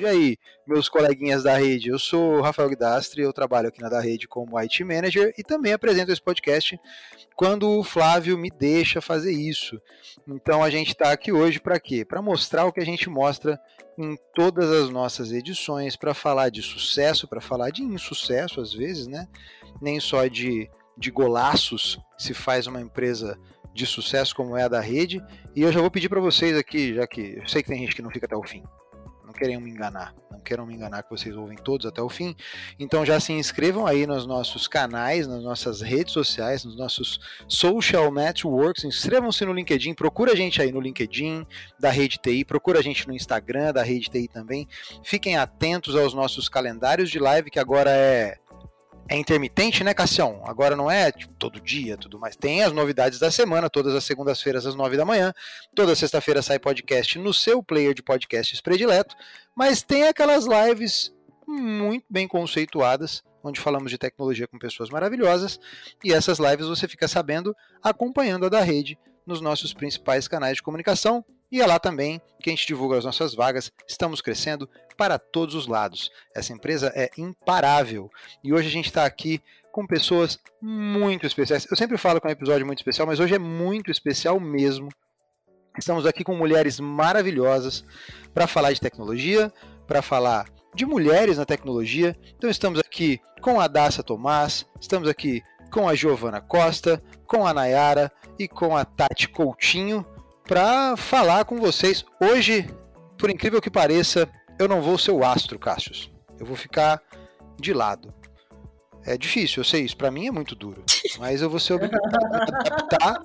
E aí, meus coleguinhas da rede, eu sou o Rafael Guidastri, eu trabalho aqui na da rede como IT Manager e também apresento esse podcast quando o Flávio me deixa fazer isso. Então a gente está aqui hoje para quê? Para mostrar o que a gente mostra em todas as nossas edições, para falar de sucesso, para falar de insucesso às vezes, né? Nem só de, de golaços se faz uma empresa de sucesso como é a da rede. E eu já vou pedir para vocês aqui, já que eu sei que tem gente que não fica até o fim. Não querem me enganar, não queiram me enganar que vocês ouvem todos até o fim. Então já se inscrevam aí nos nossos canais, nas nossas redes sociais, nos nossos social networks. Inscrevam-se no LinkedIn, procura a gente aí no LinkedIn da Rede TI, procura a gente no Instagram da Rede TI também. Fiquem atentos aos nossos calendários de live que agora é é intermitente, né, Cassião? Agora não é tipo, todo dia, tudo mais. Tem as novidades da semana, todas as segundas-feiras às nove da manhã. Toda sexta-feira sai podcast no seu player de podcasts predileto. Mas tem aquelas lives muito bem conceituadas, onde falamos de tecnologia com pessoas maravilhosas. E essas lives você fica sabendo acompanhando a da rede nos nossos principais canais de comunicação. E é lá também que a gente divulga as nossas vagas. Estamos crescendo para todos os lados. Essa empresa é imparável. E hoje a gente está aqui com pessoas muito especiais. Eu sempre falo que é um episódio muito especial, mas hoje é muito especial mesmo. Estamos aqui com mulheres maravilhosas para falar de tecnologia, para falar de mulheres na tecnologia. Então estamos aqui com a Daça Tomás, estamos aqui com a Giovana Costa, com a Nayara e com a Tati Coutinho para falar com vocês. Hoje, por incrível que pareça, eu não vou ser o astro, Cassius. Eu vou ficar de lado. É difícil, eu sei isso. Para mim é muito duro. Mas eu vou ser obrigado a adaptar.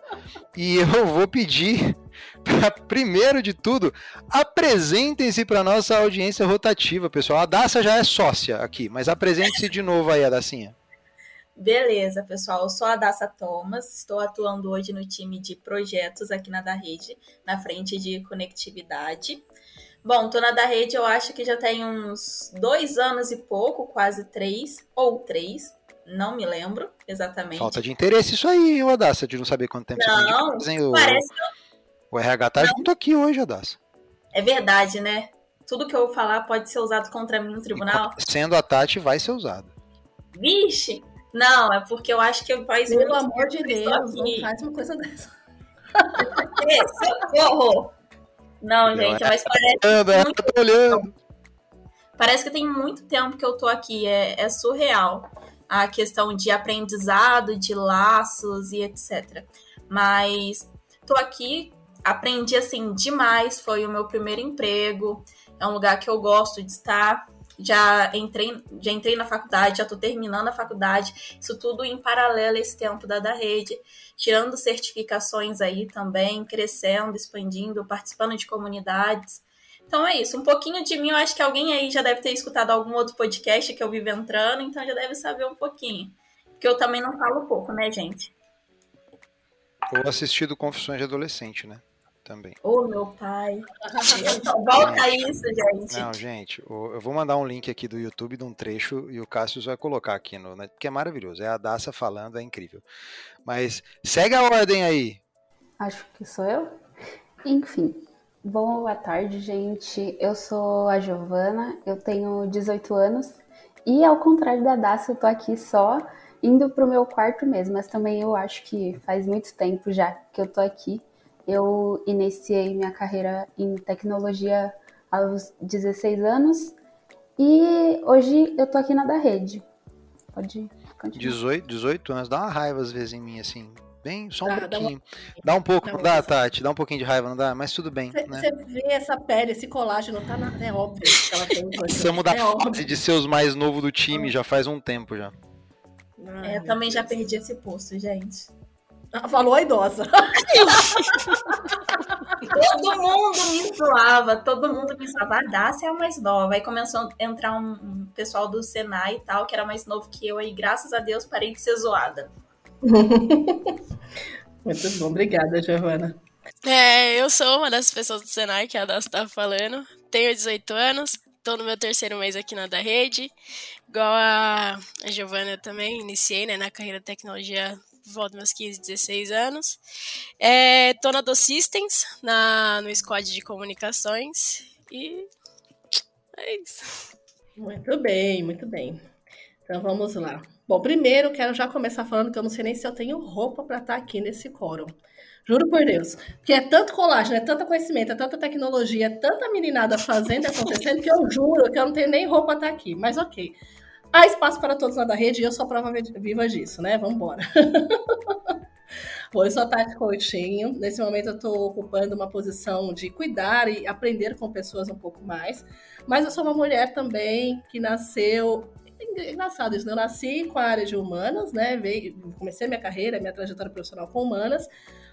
E eu vou pedir, pra, primeiro de tudo, apresentem-se para nossa audiência rotativa, pessoal. A Daça já é sócia aqui, mas apresente-se de novo aí, a Dacinha. Beleza, pessoal. Eu sou a Daça Thomas, estou atuando hoje no time de projetos aqui na da rede, na frente de conectividade. Bom, tô na da rede, eu acho que já tem uns dois anos e pouco, quase três, ou três, não me lembro exatamente. Falta de interesse isso aí, ô Daça, de não saber quanto tempo não, você tem parece o... o RH tá não. junto aqui hoje, Daça. É verdade, né? Tudo que eu falar pode ser usado contra mim no tribunal. Sendo a Tati, vai ser usado. Vixe! Não, é porque eu acho que faz Pelo amor de Deus, não faz uma coisa dessa. Socorro! Não, gente, mas parece. muito... tô olhando. Parece que tem muito tempo que eu tô aqui. É, é surreal a questão de aprendizado, de laços e etc. Mas tô aqui, aprendi assim demais. Foi o meu primeiro emprego. É um lugar que eu gosto de estar já entrei, já entrei na faculdade, já estou terminando a faculdade, isso tudo em paralelo a esse tempo da, da rede, tirando certificações aí também, crescendo, expandindo, participando de comunidades. Então é isso, um pouquinho de mim, eu acho que alguém aí já deve ter escutado algum outro podcast que eu vivo entrando, então já deve saber um pouquinho. Porque eu também não falo pouco, né, gente? Ou assistido Confissões de Adolescente, né? Também. Ô, oh, meu pai. Volta isso, gente. Não, gente, eu vou mandar um link aqui do YouTube de um trecho e o Cássio vai colocar aqui, no, né, porque é maravilhoso. É a Daça falando, é incrível. Mas segue a ordem aí. Acho que sou eu. Enfim, boa tarde, gente. Eu sou a Giovana, eu tenho 18 anos e, ao contrário da Daça, eu tô aqui só indo pro meu quarto mês, mas também eu acho que faz muito tempo já que eu tô aqui eu iniciei minha carreira em tecnologia aos 16 anos e hoje eu tô aqui na da rede. Pode continuar. 18, 18 anos, dá uma raiva às vezes em mim, assim. Bem, só um dá, pouquinho. Dá, uma... dá um pouco, não, não dá, Tati? Dá um pouquinho de raiva, não dá? Mas tudo bem. Você né? vê essa pele, esse colágeno, tá na... é óbvio que ela tem. Precisamos da é fase de ser os mais novos do time já faz um tempo já. É, eu também já perdi esse posto, gente. Falou a idosa. todo mundo me zoava, todo mundo me zoava. A Dácia é a mais nova. Aí começou a entrar um, um, pessoal do Senai e tal, que era mais novo que eu. Aí, graças a Deus, parei de ser zoada. Muito bom, obrigada, Giovana. É, eu sou uma das pessoas do Senai que a Dácia estava falando. Tenho 18 anos, estou no meu terceiro mês aqui na da rede. Igual a, a Giovana também, iniciei né, na carreira de tecnologia volta meus 15, 16 anos. É, tô na Do Systems, na, no squad de comunicações. E É isso. Muito bem, muito bem. Então vamos lá. Bom, primeiro quero já começar falando que eu não sei nem se eu tenho roupa para estar aqui nesse quórum. Juro por Deus. Que é tanto colagem, é tanto conhecimento, é tanta tecnologia, é tanta meninada fazendo e acontecendo que eu juro que eu não tenho nem roupa para estar aqui. Mas ok. Há espaço para todos na da rede e eu sou prova viva disso, né? Vamos embora. Bom, eu sou a Tati Coutinho. Nesse momento eu estou ocupando uma posição de cuidar e aprender com pessoas um pouco mais. Mas eu sou uma mulher também que nasceu engraçado isso, né? Eu nasci com a área de humanas, né? Comecei minha carreira, minha trajetória profissional com humanas,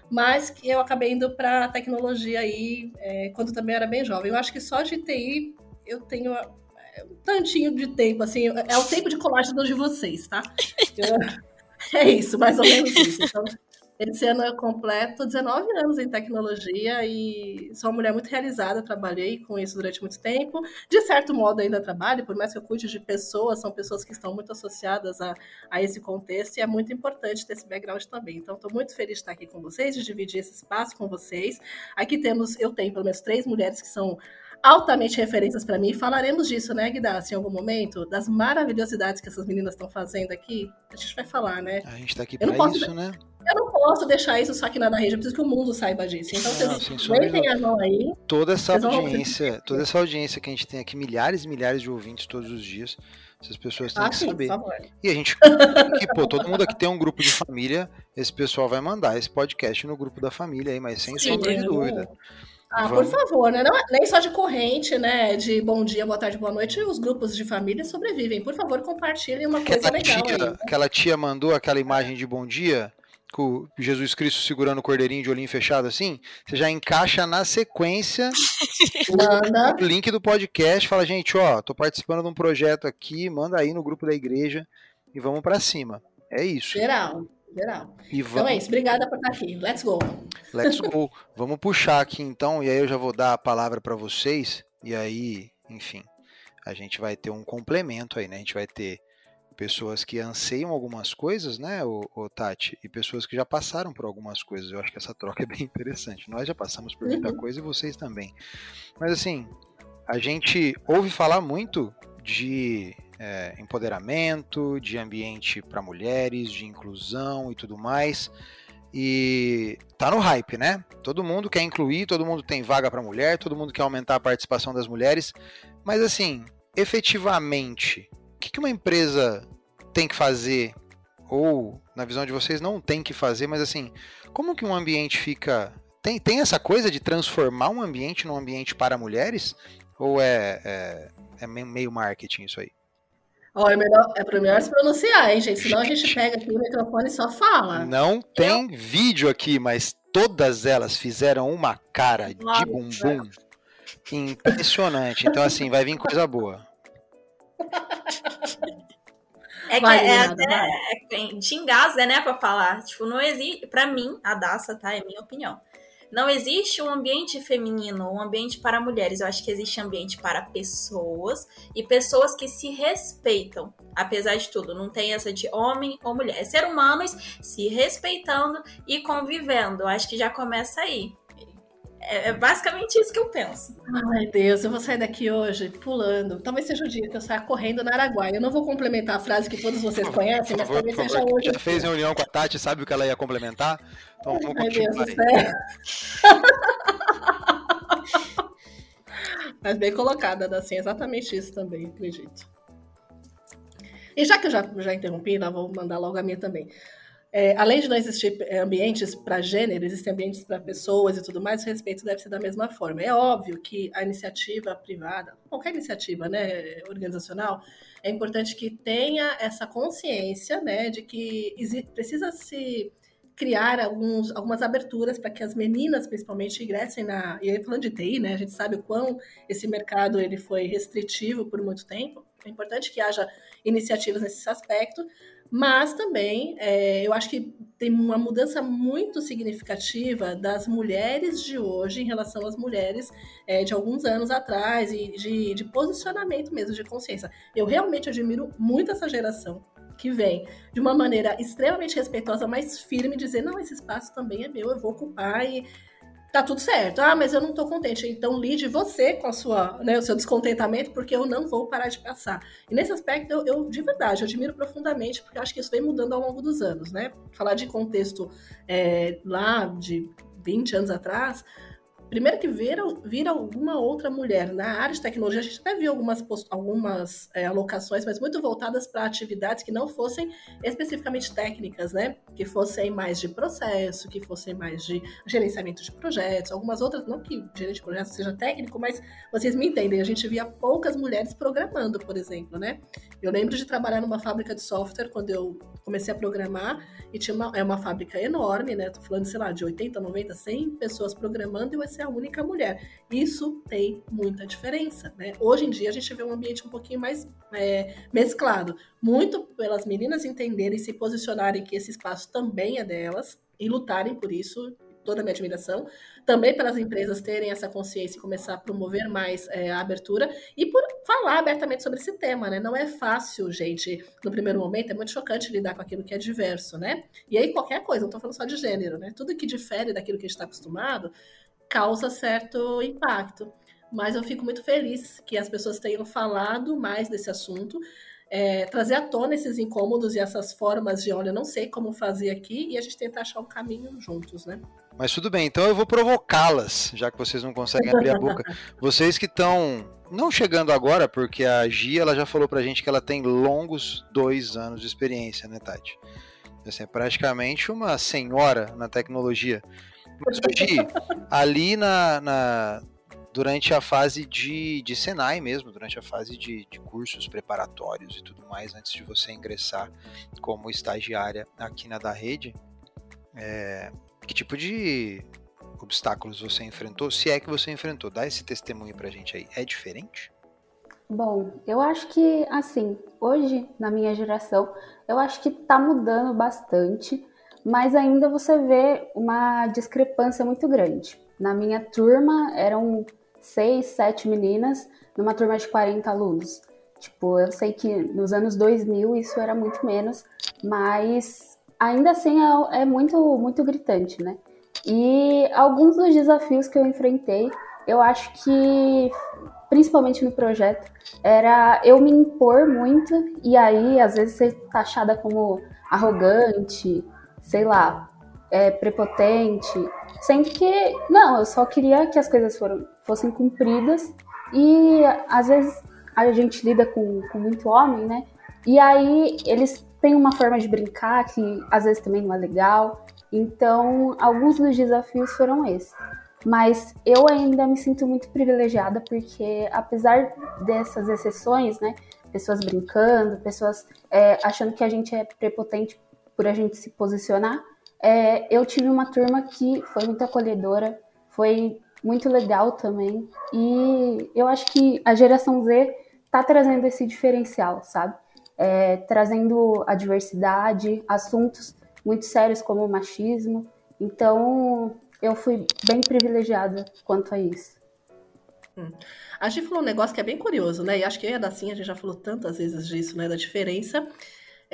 mas que eu acabei indo para tecnologia aí é, quando também era bem jovem. Eu acho que só de TI eu tenho é, um tantinho de tempo, assim, é o tempo de colagem de vocês, tá? Eu, é isso, mais ou menos isso. Então, esse ano eu completo 19 anos em tecnologia e sou uma mulher muito realizada, trabalhei com isso durante muito tempo. De certo modo, ainda trabalho, por mais que eu cuide de pessoas, são pessoas que estão muito associadas a, a esse contexto e é muito importante ter esse background também. Então, estou muito feliz de estar aqui com vocês, de dividir esse espaço com vocês. Aqui temos, eu tenho pelo menos três mulheres que são altamente referências para mim. Falaremos disso, né, Guidace, em algum momento, das maravilhosidades que essas meninas estão fazendo aqui. A gente vai falar, né? A gente está aqui para isso, né? Eu não posso deixar isso só aqui na rede, eu preciso que o mundo saiba disso. Então, vocês metem a mão aí. Toda essa audiência, toda essa audiência que a gente tem aqui, milhares e milhares de ouvintes todos os dias, essas pessoas têm ah, que sim, saber. E a gente, que, pô, todo mundo aqui tem um grupo de família, esse pessoal vai mandar esse podcast no grupo da família aí, mas sem sim, sombra de dúvida. Ah, Vamos. por favor, né? Não, é nem só de corrente, né? De bom dia, boa tarde, boa noite, os grupos de família sobrevivem. Por favor, compartilhem uma aquela coisa legal. Tia, aí. Aquela tia mandou aquela imagem de bom dia com Jesus Cristo segurando o cordeirinho de olhinho fechado assim, você já encaixa na sequência o, link do podcast, fala, gente, ó, tô participando de um projeto aqui, manda aí no grupo da igreja e vamos para cima. É isso. Geral, geral. E vamos... Então é isso, obrigada por estar aqui. Let's go. Let's go. vamos puxar aqui então, e aí eu já vou dar a palavra para vocês, e aí, enfim, a gente vai ter um complemento aí, né? A gente vai ter pessoas que anseiam algumas coisas, né, o, o, Tati, e pessoas que já passaram por algumas coisas. Eu acho que essa troca é bem interessante. Nós já passamos por muita uhum. coisa e vocês também. Mas assim, a gente ouve falar muito de é, empoderamento, de ambiente para mulheres, de inclusão e tudo mais. E tá no hype, né? Todo mundo quer incluir, todo mundo tem vaga para mulher, todo mundo quer aumentar a participação das mulheres. Mas assim, efetivamente, que, que uma empresa tem que fazer, ou na visão de vocês não tem que fazer, mas assim, como que um ambiente fica. Tem, tem essa coisa de transformar um ambiente num ambiente para mulheres? Ou é, é, é meio marketing isso aí? Ó, é, melhor, é melhor se pronunciar, hein, gente? Senão a gente pega aqui o microfone e só fala. Não tem Eu... vídeo aqui, mas todas elas fizeram uma cara de bumbum impressionante. Então, assim, vai vir coisa boa. É que vale é nada, até é, te engasga, né, pra falar. Tipo, não existe. Pra mim, a Daça, tá? É minha opinião. Não existe um ambiente feminino, um ambiente para mulheres. Eu acho que existe ambiente para pessoas e pessoas que se respeitam, apesar de tudo. Não tem essa de homem ou mulher. É ser humanos se respeitando e convivendo. Eu acho que já começa aí. É, é, basicamente isso que eu penso. Ai, Deus, eu vou sair daqui hoje pulando. Talvez seja o dia que eu saia correndo na Araguaia. Eu não vou complementar a frase que todos vocês conhecem, mas talvez seja favor, hoje. Já fez reunião com a Tati, sabe o que ela ia complementar? Então vamos Ai, Deus do céu. mas bem colocada, assim, exatamente isso também, acredito. E já que eu já, já interrompi, lá vou mandar logo a minha também. É, além de não existir é, ambientes para gênero, existem ambientes para pessoas e tudo mais, o respeito deve ser da mesma forma. É óbvio que a iniciativa privada, qualquer iniciativa né, organizacional, é importante que tenha essa consciência né, de que precisa se criar alguns, algumas aberturas para que as meninas, principalmente, ingressem na... E aí, falando de TI, né, a gente sabe o quão esse mercado ele foi restritivo por muito tempo. É importante que haja iniciativas nesse aspecto, mas também é, eu acho que tem uma mudança muito significativa das mulheres de hoje em relação às mulheres é, de alguns anos atrás e de, de posicionamento mesmo, de consciência. Eu realmente admiro muito essa geração que vem de uma maneira extremamente respeitosa, mas firme, dizer: não, esse espaço também é meu, eu vou ocupar e tá tudo certo. Ah, mas eu não tô contente. Então lide você com a sua, né, o seu descontentamento, porque eu não vou parar de passar. E nesse aspecto, eu, eu de verdade, eu admiro profundamente, porque acho que isso vem mudando ao longo dos anos, né? Falar de contexto é, lá de 20 anos atrás, Primeiro que vira, vira alguma outra mulher na área de tecnologia, a gente até viu algumas, algumas é, alocações, mas muito voltadas para atividades que não fossem especificamente técnicas, né? Que fossem mais de processo, que fossem mais de gerenciamento de projetos, algumas outras, não que gerente de projetos seja técnico, mas vocês me entendem, a gente via poucas mulheres programando, por exemplo, né? Eu lembro de trabalhar numa fábrica de software quando eu comecei a programar e tinha uma, é uma fábrica enorme, né? Tô falando, sei lá, de 80, 90, 100 pessoas programando e o ser a única mulher. Isso tem muita diferença, né? Hoje em dia a gente vê um ambiente um pouquinho mais é, mesclado, muito pelas meninas entenderem, se posicionarem que esse espaço também é delas e lutarem por isso toda a minha admiração, também pelas empresas terem essa consciência e começar a promover mais é, a abertura e por falar abertamente sobre esse tema, né? Não é fácil, gente, no primeiro momento, é muito chocante lidar com aquilo que é diverso, né? E aí qualquer coisa, não tô falando só de gênero, né? Tudo que difere daquilo que a gente está acostumado causa certo impacto. Mas eu fico muito feliz que as pessoas tenham falado mais desse assunto, é, trazer à tona esses incômodos e essas formas de, olha, não sei como fazer aqui, e a gente tentar achar um caminho juntos, né? Mas tudo bem, então eu vou provocá-las, já que vocês não conseguem abrir a boca. vocês que estão não chegando agora, porque a Gia ela já falou pra gente que ela tem longos dois anos de experiência, né, Tati? Assim, é praticamente uma senhora na tecnologia. Gi, ali na, na, durante a fase de, de Senai mesmo, durante a fase de, de cursos preparatórios e tudo mais, antes de você ingressar como estagiária aqui na da rede, é, que tipo de obstáculos você enfrentou? Se é que você enfrentou, dá esse testemunho pra gente aí. É diferente? Bom, eu acho que, assim, hoje, na minha geração, eu acho que tá mudando bastante mas ainda você vê uma discrepância muito grande. Na minha turma eram seis, sete meninas, numa turma de 40 alunos. Tipo, eu sei que nos anos 2000 isso era muito menos, mas ainda assim é, é muito, muito gritante, né? E alguns dos desafios que eu enfrentei, eu acho que, principalmente no projeto, era eu me impor muito e aí às vezes ser taxada como arrogante sei lá, é, prepotente, sendo que, não, eu só queria que as coisas foram, fossem cumpridas e às vezes a gente lida com, com muito homem, né? E aí eles têm uma forma de brincar que às vezes também não é legal. Então, alguns dos desafios foram esses. Mas eu ainda me sinto muito privilegiada porque, apesar dessas exceções, né? Pessoas brincando, pessoas é, achando que a gente é prepotente por a gente se posicionar. É, eu tive uma turma que foi muito acolhedora, foi muito legal também. E eu acho que a geração Z está trazendo esse diferencial, sabe? É, trazendo a diversidade, assuntos muito sérios como o machismo. Então, eu fui bem privilegiada quanto a isso. Hum. A gente falou um negócio que é bem curioso, né? E acho que eu e a Dacinha, a gente já falou tantas vezes disso, né? Da diferença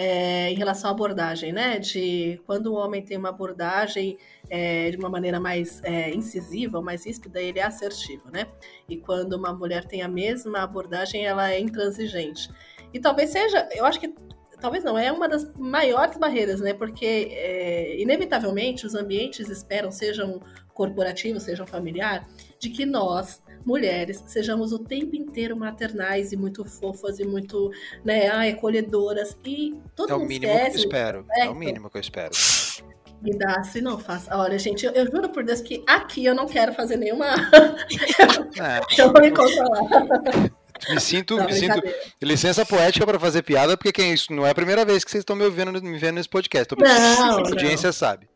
é, em relação à abordagem, né? De quando o homem tem uma abordagem é, de uma maneira mais é, incisiva, mais ríspida, ele é assertivo, né? E quando uma mulher tem a mesma abordagem, ela é intransigente. E talvez seja, eu acho que talvez não, é uma das maiores barreiras, né? Porque, é, inevitavelmente, os ambientes esperam, sejam corporativos, sejam familiar, de que nós mulheres sejamos o tempo inteiro maternais e muito fofas e muito, né, ai, acolhedoras. E todo é mundo o mínimo esquece, que eu espero. É o mínimo que eu espero. Me dá assim, não faça. Olha, gente, eu, eu, juro por Deus que aqui eu não quero fazer nenhuma. é. eu vou me controlar. Me sinto, não, me sinto licença poética para fazer piada, porque quem isso não é a primeira vez que vocês estão me ouvindo, me vendo nesse podcast. Tô não, a audiência não. sabe.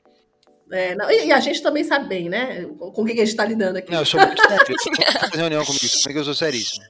É, não, e a gente também sabe bem, né? Com o que a gente está lidando aqui. Não, eu sou muito sério. Fazer reunião comigo, porque eu sou seríssimo.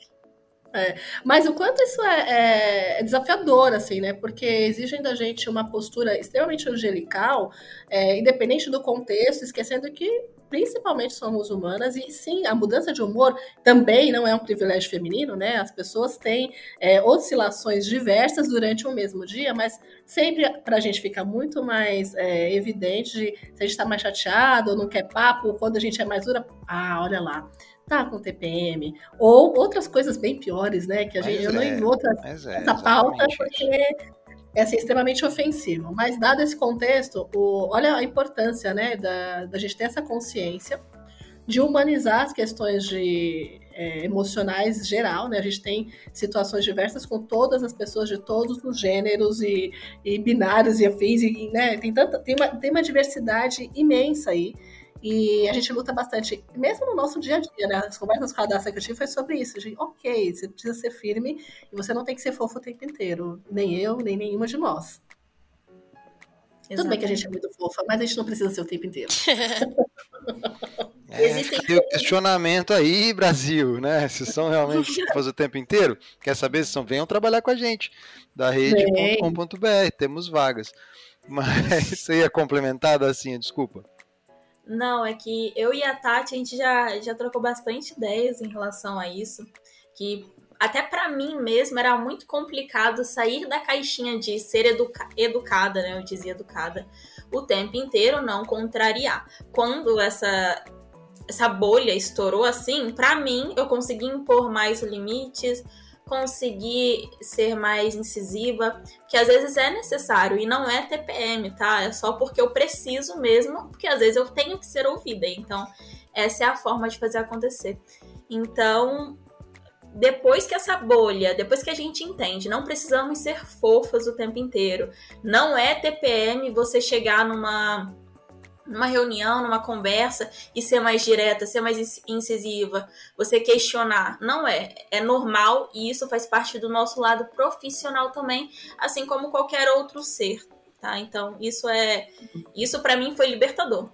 É, mas o quanto isso é, é, é, desafiador, assim, né? Porque exigem da gente uma postura extremamente angelical, é, independente do contexto, esquecendo que principalmente somos humanas, e sim, a mudança de humor também não é um privilégio feminino, né? As pessoas têm é, oscilações diversas durante um mesmo dia, mas sempre para a gente fica muito mais é, evidente de se a gente está mais chateado ou não quer papo, quando a gente é mais dura, ah, olha lá tá com TPM, ou outras coisas bem piores, né? Que a gente, eu não é, trazer é, essa pauta porque é assim, extremamente ofensivo. Mas dado esse contexto, o, olha a importância, né, da, da gente ter essa consciência de humanizar as questões de é, emocionais geral, né? A gente tem situações diversas com todas as pessoas de todos os gêneros e, e binários e afins, e, né? Tem, tanta, tem, uma, tem uma diversidade imensa aí. E a gente luta bastante, mesmo no nosso dia a dia, né? As conversas com a Daça que eu tive foi sobre isso. De, ok, você precisa ser firme e você não tem que ser fofo o tempo inteiro. Nem eu, nem nenhuma de nós. Exatamente. Tudo bem que a gente é muito fofa, mas a gente não precisa ser o tempo inteiro. É, Existem... o questionamento aí, Brasil, né? Se são realmente fofas o tempo inteiro, quer saber se são, venham trabalhar com a gente, da rede.com.br, temos vagas. Mas você ia complementar, assim, desculpa. Não, é que eu e a Tati, a gente já, já trocou bastante ideias em relação a isso. Que até para mim mesmo era muito complicado sair da caixinha de ser educa educada, né? Eu dizia educada, o tempo inteiro, não contrariar. Quando essa essa bolha estourou assim, para mim eu consegui impor mais limites, conseguir ser mais incisiva, que às vezes é necessário e não é TPM, tá? É só porque eu preciso mesmo, porque às vezes eu tenho que ser ouvida. Então, essa é a forma de fazer acontecer. Então, depois que essa bolha, depois que a gente entende, não precisamos ser fofas o tempo inteiro. Não é TPM você chegar numa numa reunião, numa conversa e ser mais direta, ser mais incisiva, você questionar. Não é. É normal e isso faz parte do nosso lado profissional também, assim como qualquer outro ser, tá? Então, isso é isso para mim foi libertador.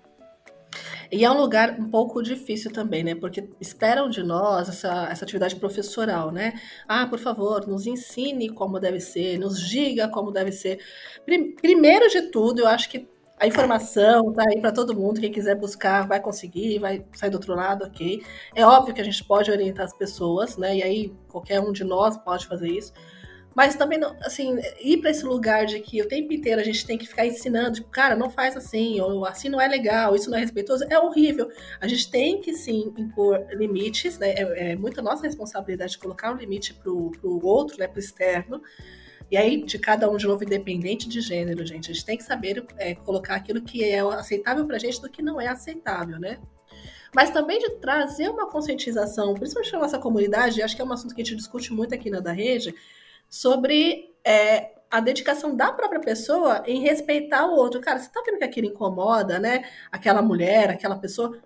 E é um lugar um pouco difícil também, né? Porque esperam de nós essa, essa atividade professoral, né? Ah, por favor, nos ensine como deve ser, nos diga como deve ser. Primeiro de tudo, eu acho que a informação tá aí para todo mundo. Quem quiser buscar vai conseguir, vai sair do outro lado, ok. É óbvio que a gente pode orientar as pessoas, né? E aí qualquer um de nós pode fazer isso. Mas também, assim, ir para esse lugar de que o tempo inteiro a gente tem que ficar ensinando, tipo, cara, não faz assim, ou assim não é legal, isso não é respeitoso, é horrível. A gente tem que sim impor limites, né? É, é muito nossa responsabilidade colocar um limite pro, pro outro, né? Pro externo. E aí, de cada um de novo, independente de gênero, gente, a gente tem que saber é, colocar aquilo que é aceitável pra gente do que não é aceitável, né? Mas também de trazer uma conscientização, principalmente na nossa comunidade, acho que é um assunto que a gente discute muito aqui na da rede, sobre é, a dedicação da própria pessoa em respeitar o outro. Cara, você tá vendo que aquilo incomoda, né? Aquela mulher, aquela pessoa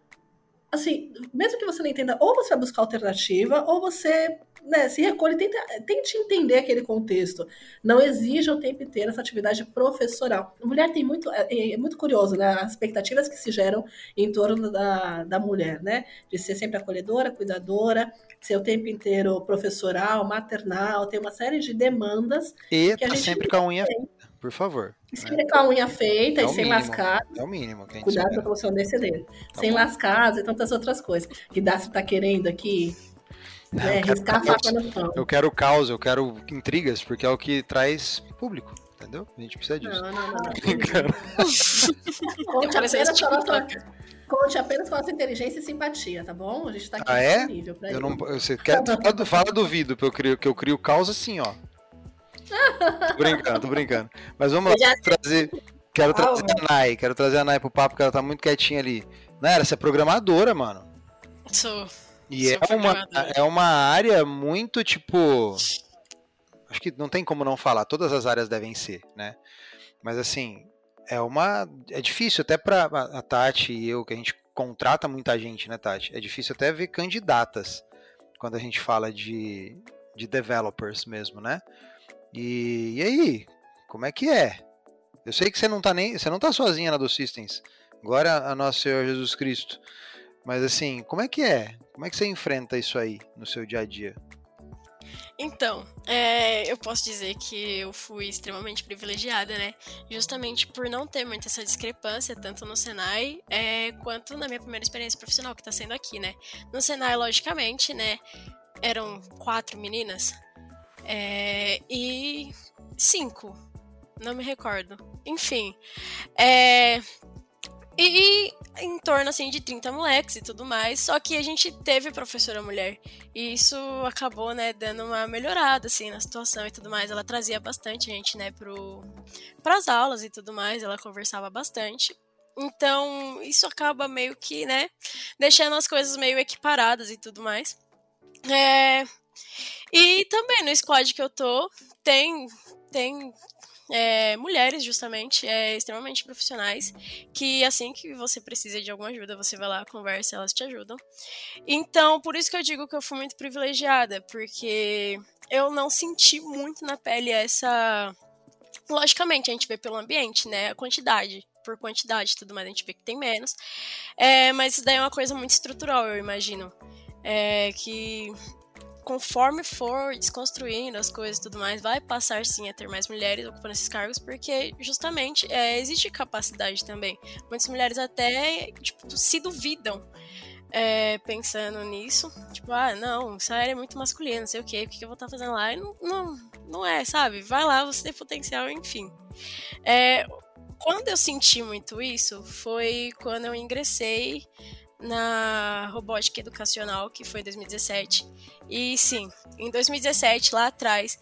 assim, mesmo que você não entenda, ou você vai buscar alternativa, ou você né, se recolhe, tenta, tente entender aquele contexto. Não exija o tempo inteiro essa atividade professoral. A mulher tem muito, é, é, muito curioso, né? As expectativas que se geram em torno da, da mulher, né? De ser sempre acolhedora, cuidadora, ser o tempo inteiro professoral, maternal, tem uma série de demandas. E que a tá gente sempre com a unha tem. por favor. Sempre né? com a unha feita é e sem mínimo, lascar. É o mínimo. Que a gente Cuidado para você não descer Tá sem bom. lascar e tantas outras coisas. Que dá se tá querendo aqui né, eu, quero, eu quero caos, eu quero intrigas, porque é o que traz público. Entendeu? A gente precisa disso. Não, não, não. Conte apenas, com a nossa, conte apenas com a nossa inteligência e simpatia, tá bom? A gente tá aqui ah, é? nível pra eu não, você quer, fala, fala do vídeo, que eu crio, que eu crio caos assim, ó. tô brincando, tô brincando. Mas vamos lá, já... trazer. Quero trazer a Nai, quero trazer a Nai pro papo, porque ela tá muito quietinha ali. Naira, você é programadora, mano. Sou. E é uma, é uma área muito, tipo. Acho que não tem como não falar, todas as áreas devem ser, né? Mas assim, é uma. É difícil até pra a Tati e eu, que a gente contrata muita gente, né, Tati? É difícil até ver candidatas quando a gente fala de, de developers mesmo, né? E, e aí, como é que é? Eu sei que você não tá nem. Você não tá sozinha na do Systems. Glória a nosso Senhor Jesus Cristo. Mas assim, como é que é? Como é que você enfrenta isso aí no seu dia a dia? Então, é, eu posso dizer que eu fui extremamente privilegiada, né? Justamente por não ter muita essa discrepância, tanto no Senai é, quanto na minha primeira experiência profissional, que está sendo aqui, né? No Senai, logicamente, né? Eram quatro meninas é, e cinco, não me recordo. Enfim, é, e, em torno assim de 30 moleques e tudo mais. Só que a gente teve professora mulher. E isso acabou, né, dando uma melhorada assim na situação e tudo mais. Ela trazia bastante gente, né, pro as aulas e tudo mais, ela conversava bastante. Então, isso acaba meio que, né, deixando as coisas meio equiparadas e tudo mais. É... E também no squad que eu tô, tem tem é, mulheres, justamente, é, extremamente profissionais, que assim que você precisa de alguma ajuda, você vai lá, conversa, elas te ajudam. Então, por isso que eu digo que eu fui muito privilegiada, porque eu não senti muito na pele essa. Logicamente, a gente vê pelo ambiente, né? A quantidade por quantidade e tudo mais, a gente vê que tem menos. É, mas isso daí é uma coisa muito estrutural, eu imagino. É, que conforme for desconstruindo as coisas e tudo mais, vai passar sim a ter mais mulheres ocupando esses cargos, porque justamente é, existe capacidade também. Muitas mulheres até tipo, se duvidam é, pensando nisso. Tipo, ah, não, essa área é muito masculina, não sei o quê, o que eu vou estar fazendo lá? E não, não, não é, sabe? Vai lá, você tem potencial, enfim. É, quando eu senti muito isso, foi quando eu ingressei na robótica educacional, que foi em 2017. E sim, em 2017, lá atrás,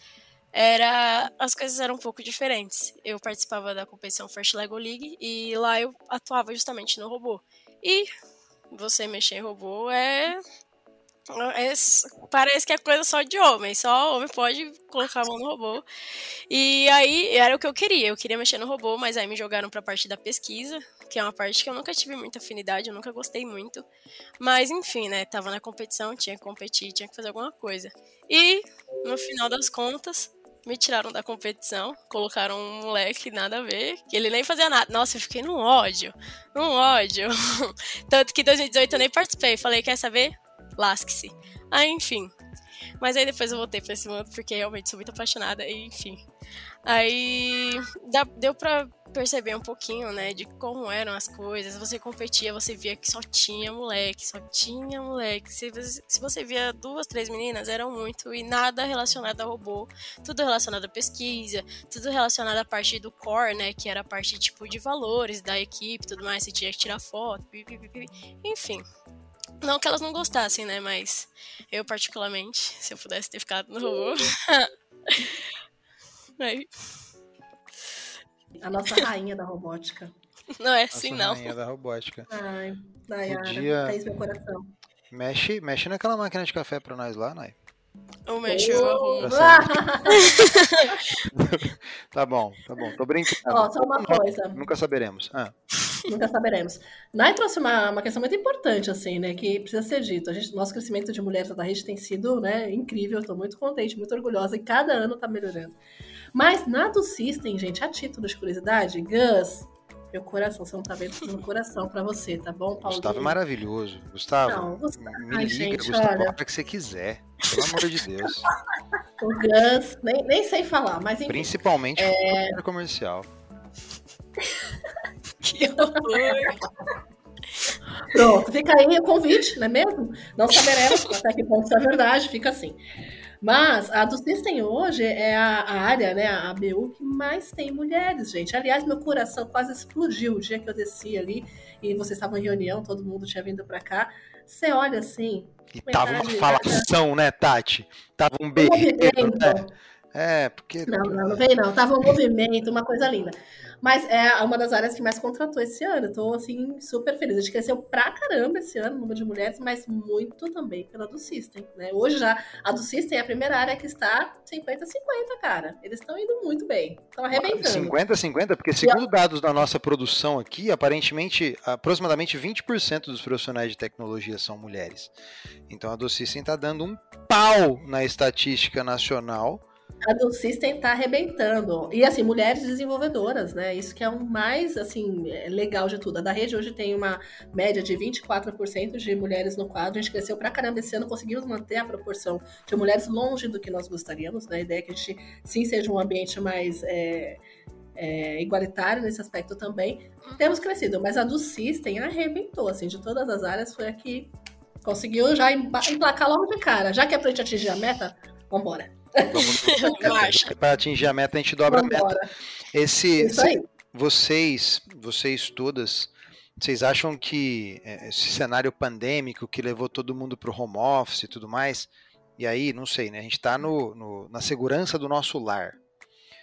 era as coisas eram um pouco diferentes. Eu participava da competição First Lego League e lá eu atuava justamente no robô. E você mexer em robô é é, parece que é coisa só de homem, só homem pode colocar a mão no robô. E aí era o que eu queria, eu queria mexer no robô, mas aí me jogaram pra parte da pesquisa, que é uma parte que eu nunca tive muita afinidade, eu nunca gostei muito. Mas enfim, né, tava na competição, tinha que competir, tinha que fazer alguma coisa. E no final das contas, me tiraram da competição, colocaram um moleque nada a ver, que ele nem fazia nada. Nossa, eu fiquei num ódio, num ódio. Tanto que em 2018 eu nem participei, falei, quer saber? lasque-se. Aí, enfim. Mas aí depois eu voltei pra esse mundo porque realmente sou muito apaixonada, e enfim. Aí deu pra perceber um pouquinho, né, de como eram as coisas. Você competia, você via que só tinha moleque, só tinha moleque. Se, se você via duas, três meninas, eram muito, e nada relacionado a robô. Tudo relacionado à pesquisa, tudo relacionado à parte do core, né, que era a parte, tipo, de valores da equipe tudo mais. Você tinha que tirar foto, enfim. Não que elas não gostassem, né? Mas eu, particularmente, se eu pudesse ter ficado no robô. Aí. A nossa rainha da robótica. Não é assim, nossa não. rainha da robótica. Ai, Nayara, Podia... fez meu coração. Mexe, mexe naquela máquina de café pra nós lá, Nay. O mexo eu arrumo. tá bom, tá bom. Tô brincando. Ó, só uma coisa. Nunca saberemos. Ah. Nunca saberemos. Nai trouxe uma, uma questão muito importante, assim, né? Que precisa ser dito. A gente, nosso crescimento de mulheres da rede tem sido né, incrível. Estou muito contente, muito orgulhosa. E cada ano tá melhorando. Mas na do System, gente, a título de curiosidade, Gus, meu coração, você não tá vendo no coração pra você, tá bom, Paulo? Gustavo é maravilhoso. Gustavo, não, Gustavo... me Ai, liga, gente, Gustavo, olha... que você quiser. Pelo amor de Deus. o Gus, nem, nem sei falar, mas enfim. Principalmente é... comercial. que horror! Pronto, fica aí o convite, não é mesmo? Não saberemos até que ponto isso é verdade, fica assim. Mas a do System hoje é a, a, área, né, a ABU, que mais tem mulheres, gente. Aliás, meu coração quase explodiu o dia que eu desci ali e vocês estavam em reunião, todo mundo tinha vindo para cá. Você olha assim. E tava uma falação, né, Tati? Tava um berreiro, né? É, porque. Não, não, não veio, não. Tava um movimento, uma coisa linda. Mas é uma das áreas que mais contratou esse ano. Tô, assim, super feliz. A gente cresceu pra caramba esse ano, o número de mulheres, mas muito também pela do System, né? Hoje já, a do System é a primeira área que está 50-50, cara. Eles estão indo muito bem. Estão arrebentando. 50-50, porque segundo dados da nossa produção aqui, aparentemente, aproximadamente 20% dos profissionais de tecnologia são mulheres. Então a do System tá dando um pau na estatística nacional A do System tá arrebentando. E assim, mulheres desenvolvedoras, né? Isso que é o mais assim legal de tudo. A da rede hoje tem uma média de 24% de mulheres no quadro. A gente cresceu pra caramba esse ano, conseguimos manter a proporção de mulheres longe do que nós gostaríamos. Né? A ideia é que a gente sim seja um ambiente mais. É, é, igualitário nesse aspecto também, temos crescido. Mas a do System arrebentou, assim, de todas as áreas, foi a que conseguiu já emplacar logo de cara. Já que é pra gente atingir a meta, vambora. Vamos para atingir a meta, a gente dobra vambora. a meta. Esse, Isso aí. Vocês, vocês todas, vocês acham que é, esse cenário pandêmico que levou todo mundo para o home office e tudo mais, e aí, não sei, né? A gente está no, no, na segurança do nosso lar.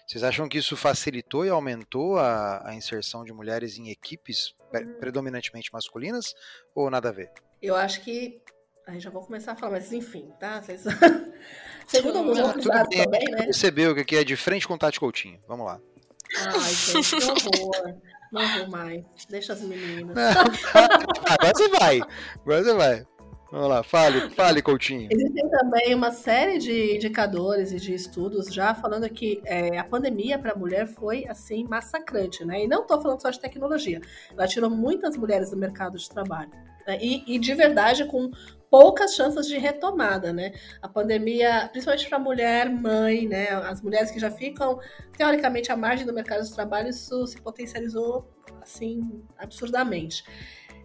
Vocês acham que isso facilitou e aumentou a, a inserção de mulheres em equipes hum. predominantemente masculinas ou nada a ver? Eu acho que. Aí já vou começar a falar, mas enfim, tá? Vocês... Segundo alguns outros dados também, né? Percebeu que aqui é de frente com o Tati Coutinho. Vamos lá. Ai, gente, que horror. Não vou mais. Deixa as meninas. Agora você vai. Agora você vai. Vamos lá, fale, fale, Coutinho. Existem também uma série de indicadores e de estudos já falando que é, a pandemia para a mulher foi, assim, massacrante, né? E não estou falando só de tecnologia. Ela tirou muitas mulheres do mercado de trabalho. Né? E, e, de verdade, com poucas chances de retomada, né? A pandemia, principalmente para mulher mãe, né? As mulheres que já ficam, teoricamente, à margem do mercado de trabalho, isso se potencializou, assim, absurdamente.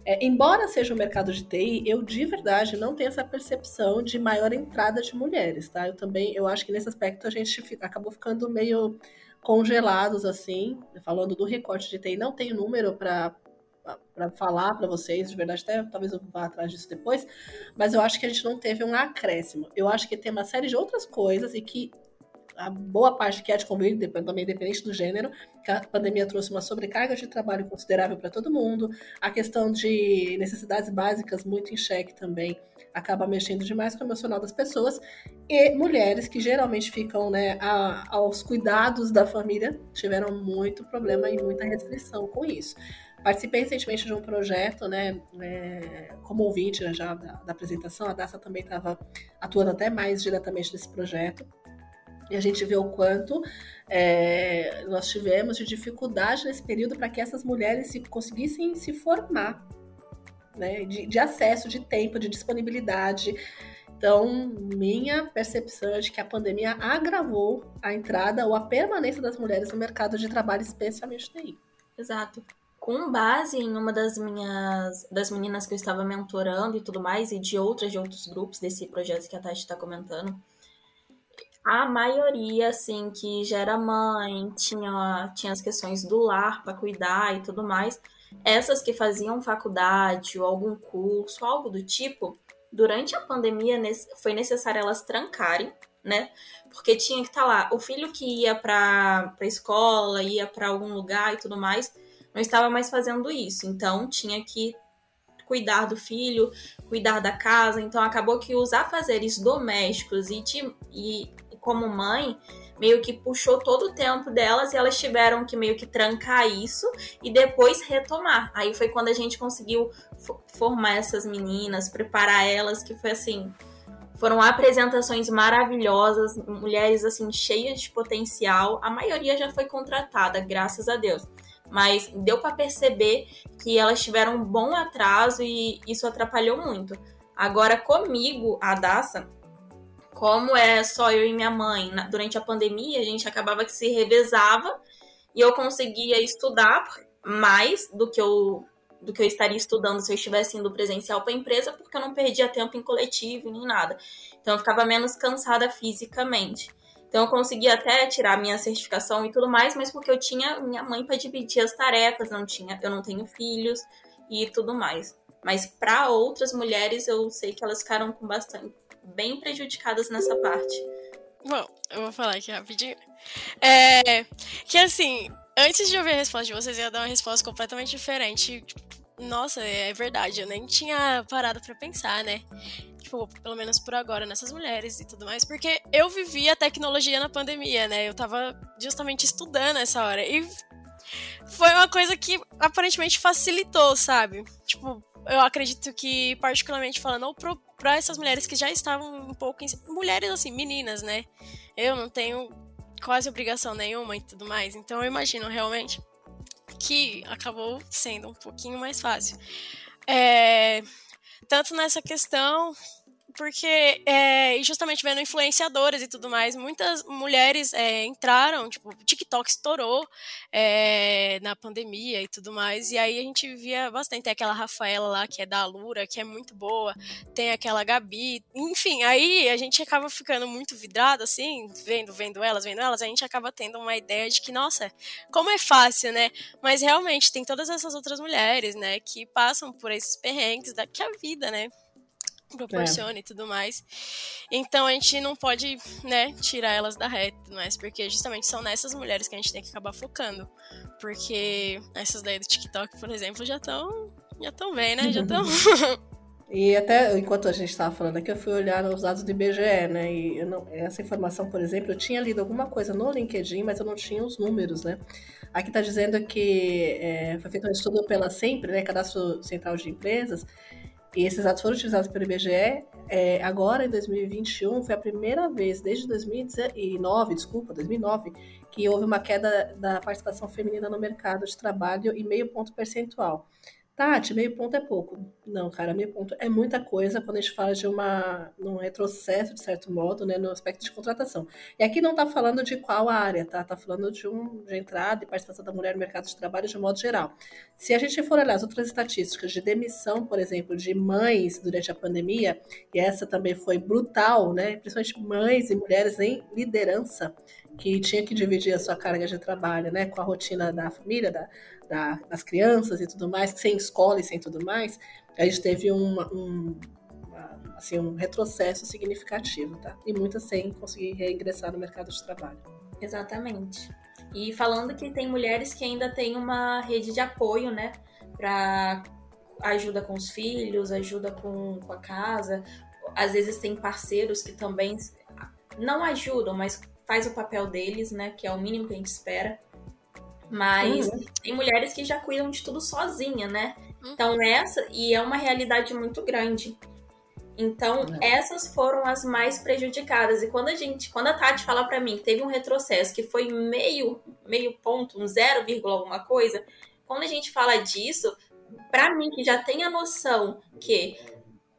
É, embora seja um mercado de TI, eu de verdade não tenho essa percepção de maior entrada de mulheres, tá? Eu também, eu acho que nesse aspecto a gente fica, acabou ficando meio congelados assim, falando do recorte de TI, não tenho número para para falar para vocês, de verdade, até talvez eu vá atrás disso depois, mas eu acho que a gente não teve um acréscimo. Eu acho que tem uma série de outras coisas e que a boa parte que é de Covid, também independente do gênero, que a pandemia trouxe uma sobrecarga de trabalho considerável para todo mundo, a questão de necessidades básicas muito em xeque também acaba mexendo demais com o emocional das pessoas, e mulheres que geralmente ficam né, a, aos cuidados da família tiveram muito problema e muita restrição com isso. Participei recentemente de um projeto, né, é, como ouvinte já da, da apresentação, a Daça também estava atuando até mais diretamente nesse projeto, e a gente vê o quanto é, nós tivemos de dificuldade nesse período para que essas mulheres se, conseguissem se formar, né? De, de, acesso, de tempo, de disponibilidade. Então, minha percepção é de que a pandemia agravou a entrada ou a permanência das mulheres no mercado de trabalho, especialmente TI. Exato. Com base em uma das minhas das meninas que eu estava mentorando e tudo mais, e de outras de outros grupos desse projeto que a Tati está comentando, a maioria, assim, que já era mãe, tinha, tinha as questões do lar para cuidar e tudo mais, essas que faziam faculdade ou algum curso, algo do tipo, durante a pandemia foi necessário elas trancarem, né? Porque tinha que estar tá lá. O filho que ia para a escola, ia para algum lugar e tudo mais, não estava mais fazendo isso. Então tinha que cuidar do filho, cuidar da casa. Então acabou que os afazeres domésticos e, de, e como mãe, meio que puxou todo o tempo delas e elas tiveram que meio que trancar isso e depois retomar. Aí foi quando a gente conseguiu formar essas meninas, preparar elas, que foi assim, foram apresentações maravilhosas, mulheres assim cheias de potencial. A maioria já foi contratada, graças a Deus. Mas deu para perceber que elas tiveram um bom atraso e isso atrapalhou muito. Agora comigo, a Daça, como é só eu e minha mãe, durante a pandemia, a gente acabava que se revezava e eu conseguia estudar mais do que eu do que eu estaria estudando se eu estivesse indo presencial para a empresa, porque eu não perdia tempo em coletivo nem nada. Então eu ficava menos cansada fisicamente. Então eu conseguia até tirar minha certificação e tudo mais, mas porque eu tinha minha mãe para dividir as tarefas, não tinha, eu não tenho filhos e tudo mais. Mas para outras mulheres eu sei que elas ficaram com bastante bem prejudicadas nessa parte. Bom, eu vou falar aqui rapidinho. É, que assim, antes de ouvir a resposta de vocês, eu ia dar uma resposta completamente diferente. Tipo, nossa, é verdade, eu nem tinha parado para pensar, né? Tipo, pelo menos por agora, nessas mulheres e tudo mais, porque eu vivi a tecnologia na pandemia, né? Eu tava justamente estudando essa hora. E foi uma coisa que aparentemente facilitou, sabe? Tipo, eu acredito que, particularmente falando, para essas mulheres que já estavam um pouco. Em, mulheres, assim, meninas, né? Eu não tenho quase obrigação nenhuma e tudo mais. Então eu imagino realmente que acabou sendo um pouquinho mais fácil. É, tanto nessa questão porque é, justamente vendo influenciadoras e tudo mais, muitas mulheres é, entraram, tipo, TikTok estourou é, na pandemia e tudo mais, e aí a gente via bastante, tem aquela Rafaela lá, que é da Alura, que é muito boa, tem aquela Gabi, enfim, aí a gente acaba ficando muito vidrado, assim, vendo, vendo elas, vendo elas, a gente acaba tendo uma ideia de que, nossa, como é fácil, né, mas realmente tem todas essas outras mulheres, né, que passam por esses perrengues da que a vida, né, proporciona é. e tudo mais. Então a gente não pode, né, tirar elas da reta, mas porque justamente são nessas mulheres que a gente tem que acabar focando. Porque essas daí do TikTok, por exemplo, já estão já estão bem, né? Já estão E até enquanto a gente estava falando aqui, eu fui olhar os dados do IBGE, né? E não, essa informação, por exemplo, eu tinha lido alguma coisa no LinkedIn, mas eu não tinha os números, né? Aqui está dizendo que é, foi feito um estudo pela Sempre, né? Cadastro Central de Empresas, e esses dados foram utilizados pelo IBGE. É, agora, em 2021, foi a primeira vez, desde 2009, desculpa, 2009, que houve uma queda da participação feminina no mercado de trabalho em meio ponto percentual. Tati, meio ponto é pouco. Não, cara, meio ponto é muita coisa quando a gente fala de uma, um retrocesso, de certo modo, né, no aspecto de contratação. E aqui não está falando de qual área, tá? Está falando de, um, de entrada e participação da mulher no mercado de trabalho de modo geral. Se a gente for olhar as outras estatísticas de demissão, por exemplo, de mães durante a pandemia, e essa também foi brutal, né? Principalmente mães e mulheres em liderança, que tinha que dividir a sua carga de trabalho, né, com a rotina da família, da, da, das crianças e tudo mais, sem escola e sem tudo mais, a gente teve uma, um, uma, assim, um retrocesso significativo, tá? E muitas sem conseguir reingressar no mercado de trabalho. Exatamente. E falando que tem mulheres que ainda têm uma rede de apoio, né, para ajuda com os filhos, ajuda com, com a casa. Às vezes tem parceiros que também não ajudam, mas faz o papel deles, né? Que é o mínimo que a gente espera. Mas uhum. tem mulheres que já cuidam de tudo sozinha, né? Uhum. Então essa e é uma realidade muito grande. Então uhum. essas foram as mais prejudicadas. E quando a gente, quando a Tati fala para mim que teve um retrocesso que foi meio meio ponto, um zero vírgula alguma coisa, quando a gente fala disso, para mim que já tem a noção que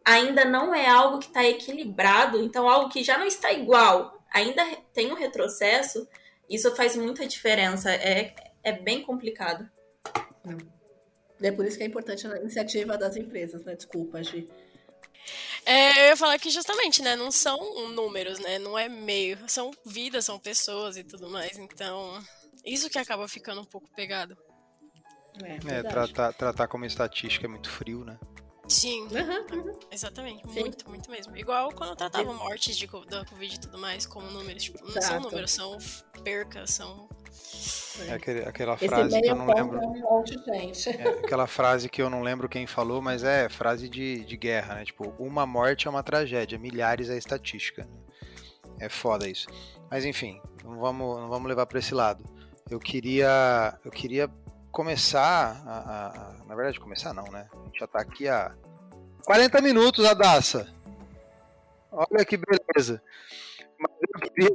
ainda não é algo que está equilibrado, então algo que já não está igual ainda tem um retrocesso, isso faz muita diferença. É, é bem complicado. É por isso que é importante a iniciativa das empresas, né? Desculpa, Gi. É, eu ia falar que justamente, né, não são números, né, não é meio, são vidas, são pessoas e tudo mais, então isso que acaba ficando um pouco pegado. É, é tratar, tratar como estatística é muito frio, né? Sim. Uhum, uhum. Exatamente. Sim. Muito, muito mesmo. Igual quando tratava mortes de, da Covid e tudo mais como números. Tipo, não são números, são percas, são. É aquele, aquela frase que eu não lembro. Um é, aquela frase que eu não lembro quem falou, mas é frase de, de guerra, né? Tipo, uma morte é uma tragédia, milhares é estatística. É foda isso. Mas enfim, não vamos, não vamos levar para esse lado. Eu queria, eu queria começar a, a, a, Na verdade, começar não, né? A gente já tá aqui há 40 minutos, a Daça. Olha que beleza. Mas eu queria.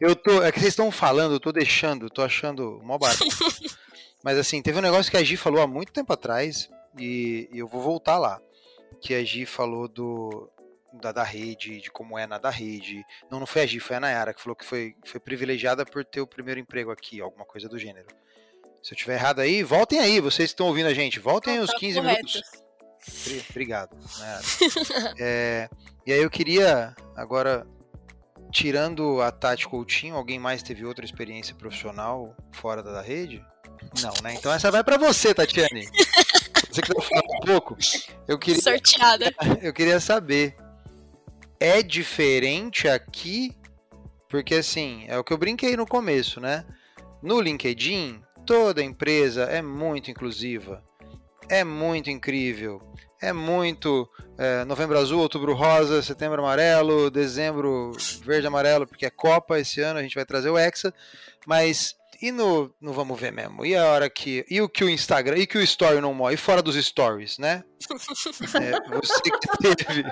Eu tô. É que vocês estão falando, eu tô deixando, tô achando mó barato. Mas assim, teve um negócio que a Gi falou há muito tempo atrás, e, e eu vou voltar lá. Que a Gi falou do. Da, da rede, de como é na da rede. Não, não foi a Gi, foi a Nayara que falou que foi, foi privilegiada por ter o primeiro emprego aqui, alguma coisa do gênero. Se eu tiver errado aí, voltem aí, vocês estão ouvindo a gente, voltem Não, os 15 tá minutos. Obrigado. é, e aí eu queria, agora, tirando a Tati Coutinho, alguém mais teve outra experiência profissional fora da rede? Não, né? Então essa vai para você, Tatiane. Você que tá falando um pouco. Eu queria, Sorteada. Eu queria saber, é diferente aqui? Porque assim, é o que eu brinquei no começo, né? No LinkedIn, Toda empresa é muito inclusiva, é muito incrível, é muito é, novembro azul, outubro rosa, setembro amarelo, dezembro verde amarelo, porque é Copa esse ano, a gente vai trazer o Hexa, mas e no, no vamos ver mesmo? E a hora que. E o que o Instagram. E que o story não morre? E fora dos stories, né? É, você que teve.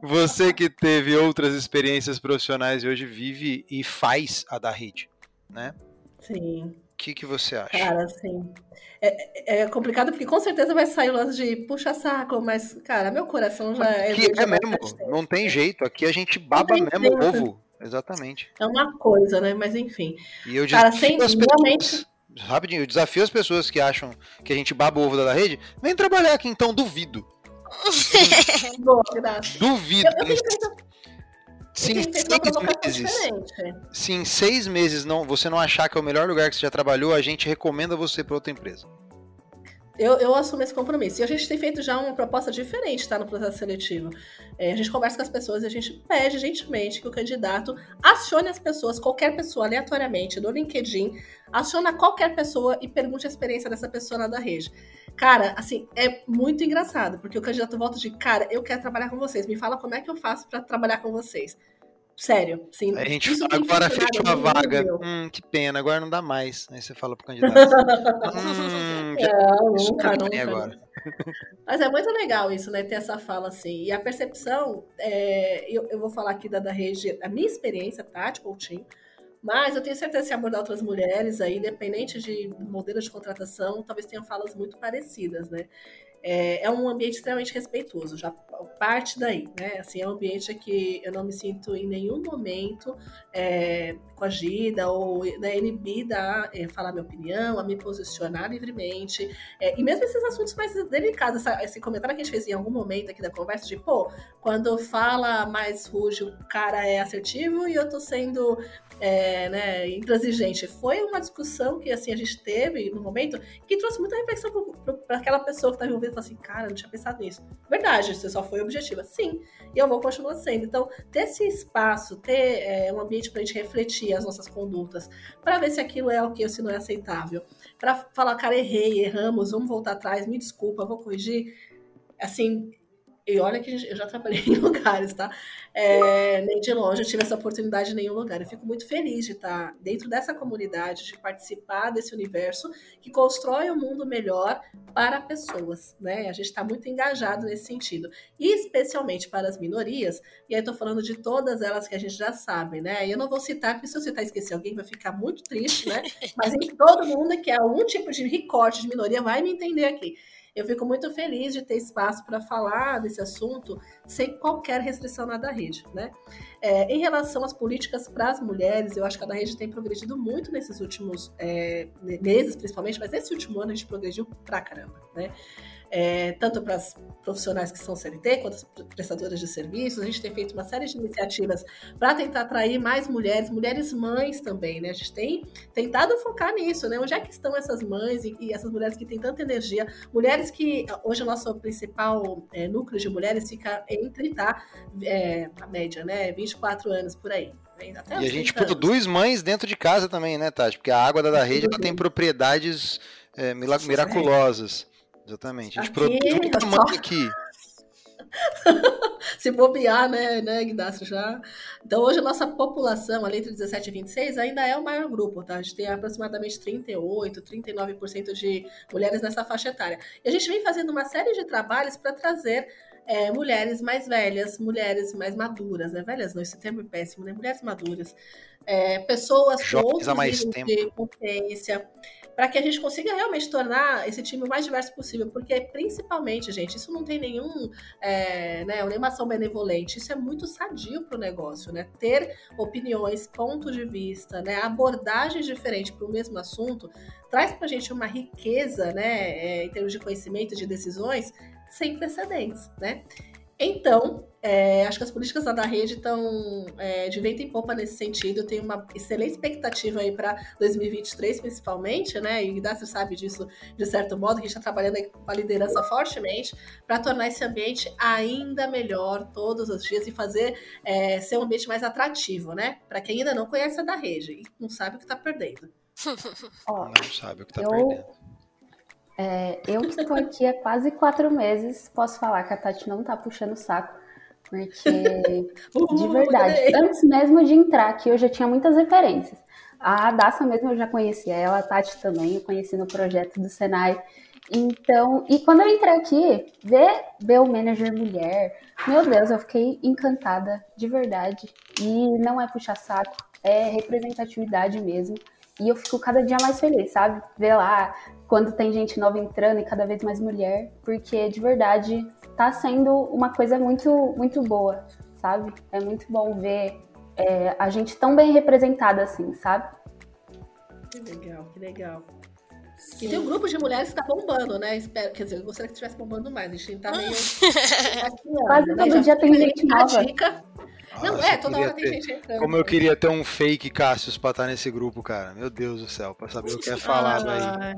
Você que teve outras experiências profissionais e hoje vive e faz a da rede, né? Sim. O que, que você acha? Cara, sim. É, é, complicado porque com certeza vai sair o lance de puxa saco, mas, cara, meu coração já é. Aqui é mesmo, não tem jeito. Aqui a gente baba mesmo o ovo. Exatamente. É uma coisa, né? Mas enfim. E eu Cara, sem realmente. Rapidinho, eu desafio as pessoas que acham que a gente baba o ovo da rede, vem trabalhar aqui então, duvido. Boa, graças. Duvido. Eu, eu se em seis meses, se em seis meses não, você não achar que é o melhor lugar que você já trabalhou, a gente recomenda você para outra empresa. Eu, eu assumo esse compromisso. E a gente tem feito já uma proposta diferente, tá? No processo seletivo. É, a gente conversa com as pessoas e a gente pede gentilmente que o candidato acione as pessoas, qualquer pessoa, aleatoriamente, no LinkedIn, aciona qualquer pessoa e pergunte a experiência dessa pessoa lá da rede. Cara, assim, é muito engraçado, porque o candidato volta de, cara, eu quero trabalhar com vocês, me fala como é que eu faço para trabalhar com vocês. Sério, sim. A gente fala, agora fecha uma vaga. Hum, que pena, agora não dá mais. Aí você fala pro candidato. hum, não, nunca, nunca. Agora. Mas é muito legal isso, né? Ter essa fala assim. E a percepção, é, eu, eu vou falar aqui da, da rede, a minha experiência, Tati Coutinho, mas eu tenho certeza que se abordar outras mulheres aí, independente de modelo de contratação, talvez tenham falas muito parecidas, né? É, é, um ambiente extremamente respeitoso, já parte daí, né? Assim, é um ambiente que eu não me sinto em nenhum momento é, coagida ou né, inibida a é, falar minha opinião, a me posicionar livremente. É, e mesmo esses assuntos mais delicados, essa, esse comentário que a gente fez em algum momento aqui da conversa, de pô, quando fala mais ruge, o cara é assertivo e eu tô sendo é, né, intransigente. Foi uma discussão que assim a gente teve no momento que trouxe muita reflexão para aquela pessoa que está envolvida e falou assim, cara, não tinha pensado nisso. Verdade, você só foi objetiva. Sim, e eu vou continuar sendo. Então, ter esse espaço, ter é, um ambiente para a gente refletir as nossas condutas, para ver se aquilo é ok ou se não é aceitável, para falar, cara, errei, erramos, vamos voltar atrás, me desculpa, vou corrigir. Assim, e olha que eu já trabalhei em lugares, tá? É, nem de longe eu tive essa oportunidade em nenhum lugar. Eu fico muito feliz de estar dentro dessa comunidade, de participar desse universo que constrói um mundo melhor para pessoas, né? A gente está muito engajado nesse sentido. E especialmente para as minorias, e aí estou falando de todas elas que a gente já sabe, né? E eu não vou citar, porque se eu citar esquecer alguém, vai ficar muito triste, né? Mas em todo mundo que é algum tipo de recorte de minoria vai me entender aqui. Eu fico muito feliz de ter espaço para falar desse assunto sem qualquer restrição na da rede, né? É, em relação às políticas para as mulheres, eu acho que a da rede tem progredido muito nesses últimos é, meses, principalmente, mas nesse último ano a gente progrediu pra caramba, né? É, tanto para as profissionais que são CLT, quanto as prestadoras de serviços. A gente tem feito uma série de iniciativas para tentar atrair mais mulheres, mulheres mães também, né? A gente tem tentado focar nisso, né? Onde é que estão essas mães e, e essas mulheres que têm tanta energia? Mulheres que, hoje, o nosso principal é, núcleo de mulheres fica entre, tá? É, a média, né? 24 anos por aí. Até e a gente produz mães dentro de casa também, né, Tati? Porque a água da, da rede ela tem propriedades é, miraculosas. Exatamente. A gente aqui, produz só... aqui. Se bobear, né, né, Ignacio, já. Então, hoje a nossa população, ali entre 17 e 26, ainda é o maior grupo, tá? A gente tem aproximadamente 38, 39% de mulheres nessa faixa etária. E a gente vem fazendo uma série de trabalhos para trazer é, mulheres mais velhas, mulheres mais maduras, né? Velhas não, esse termo é péssimo, né? Mulheres maduras. É, pessoas Jovens com outros mais tempo. de competência para que a gente consiga realmente tornar esse time o mais diverso possível, porque principalmente, gente, isso não tem nenhum, é, né, nenhuma ação benevolente, isso é muito sadio para o negócio, né? Ter opiniões, pontos de vista, né, abordagens diferentes para o mesmo assunto, traz para a gente uma riqueza, né, é, em termos de conhecimento, de decisões, sem precedentes, né? Então, é, acho que as políticas da rede estão é, de vento em popa nesse sentido. Eu tenho uma excelente expectativa aí para 2023, principalmente, né? E o Dácio sabe disso de certo modo, que a gente está trabalhando aí com a liderança fortemente para tornar esse ambiente ainda melhor todos os dias e fazer é, ser um ambiente mais atrativo, né? Para quem ainda não conhece a da rede e não sabe o que está perdendo. não sabe o que está perdendo. É, eu que estou aqui há quase quatro meses, posso falar que a Tati não está puxando o saco, porque, de verdade, antes mesmo de entrar aqui, eu já tinha muitas referências. A Daça mesmo eu já conhecia ela, a Tati também, eu conheci no projeto do Senai. Então, e quando eu entrei aqui, ver, ver o manager mulher, meu Deus, eu fiquei encantada, de verdade. E não é puxar saco, é representatividade mesmo. E eu fico cada dia mais feliz, sabe? Ver lá quando tem gente nova entrando e cada vez mais mulher, porque de verdade tá sendo uma coisa muito, muito boa, sabe? É muito bom ver é, a gente tão bem representada assim, sabe? Que legal, que legal. Sim. E tem um grupo de mulheres que está bombando, né? Espero, quer dizer, eu gostaria que estivesse bombando mais. A gente tá meio. Quase né? todo dia tem gente nova. Dica. Nossa, não, é, toda hora ter, tem gente entrando. Como eu queria ter um fake Cassius pra estar nesse grupo, cara. Meu Deus do céu, pra saber o que é falado aí.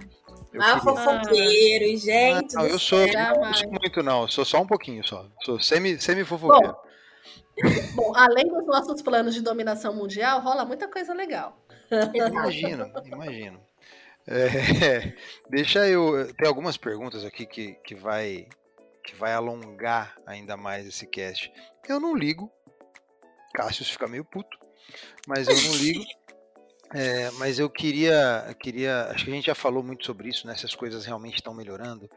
Eu ah, fofoqueiro, gente. Não, eu sou, não sou muito, não. Sou só um pouquinho só. Sou semi-fofoqueiro. Bom, bom, além dos nossos planos de dominação mundial, rola muita coisa legal. Imagino, imagino. É, deixa eu. Tem algumas perguntas aqui que, que, vai, que vai alongar ainda mais esse cast. Eu não ligo. Cássio fica meio puto, mas eu não ligo. É, mas eu queria, queria. Acho que a gente já falou muito sobre isso, né? Se as coisas realmente estão melhorando,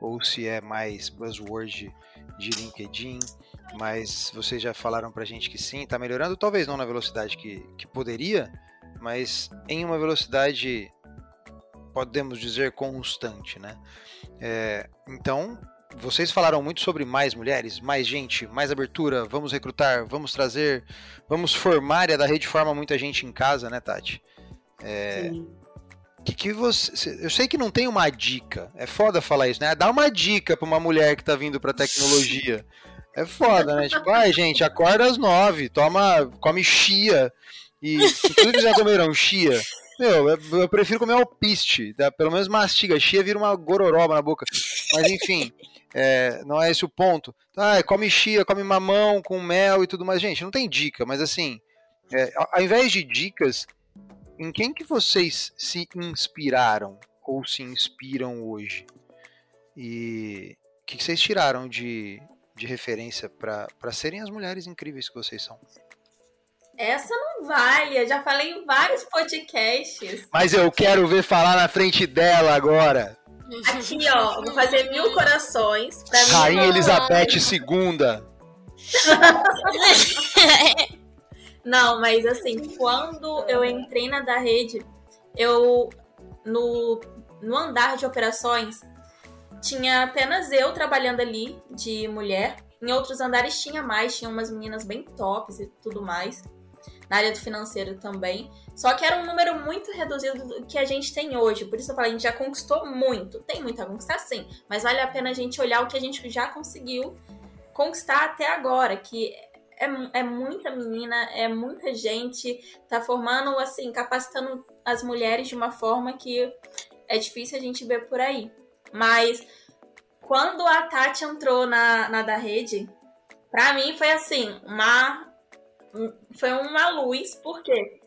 ou se é mais buzzword de LinkedIn. Mas vocês já falaram pra gente que sim, está melhorando. Talvez não na velocidade que, que poderia, mas em uma velocidade podemos dizer constante, né? É, então, vocês falaram muito sobre mais mulheres, mais gente, mais abertura, vamos recrutar, vamos trazer, vamos formar, e a da rede forma muita gente em casa, né, Tati? É, Sim. Que, que você, eu sei que não tem uma dica, é foda falar isso, né? Dá uma dica para uma mulher que tá vindo pra tecnologia. É foda, né? Tipo, ai, gente, acorda às nove, toma, come chia. E se vocês já comeram chia, meu, eu, eu prefiro comer alpiste. Tá? Pelo menos mastiga. Chia vira uma gororoba na boca. Mas enfim, é, não é esse o ponto. Ah, come chia, come mamão com mel e tudo mais. Gente, não tem dica, mas assim, é, ao invés de dicas, em quem que vocês se inspiraram ou se inspiram hoje? E o que, que vocês tiraram de, de referência para serem as mulheres incríveis que vocês são? Essa não vale, eu já falei em vários podcasts. Mas eu quero ver falar na frente dela agora. Aqui, ó, vou fazer mil corações. Pra Rainha Elizabeth II. não, mas assim, quando eu entrei na da rede, eu no, no andar de operações tinha apenas eu trabalhando ali de mulher. Em outros andares tinha mais, tinha umas meninas bem tops e tudo mais na área do financeiro também. Só que era um número muito reduzido do que a gente tem hoje. Por isso eu falei, a gente já conquistou muito. Tem muito a conquistar, sim. Mas vale a pena a gente olhar o que a gente já conseguiu conquistar até agora, que é, é muita menina, é muita gente, tá formando, assim, capacitando as mulheres de uma forma que é difícil a gente ver por aí. Mas quando a Tati entrou na, na da rede, pra mim foi assim, uma foi uma luz, porque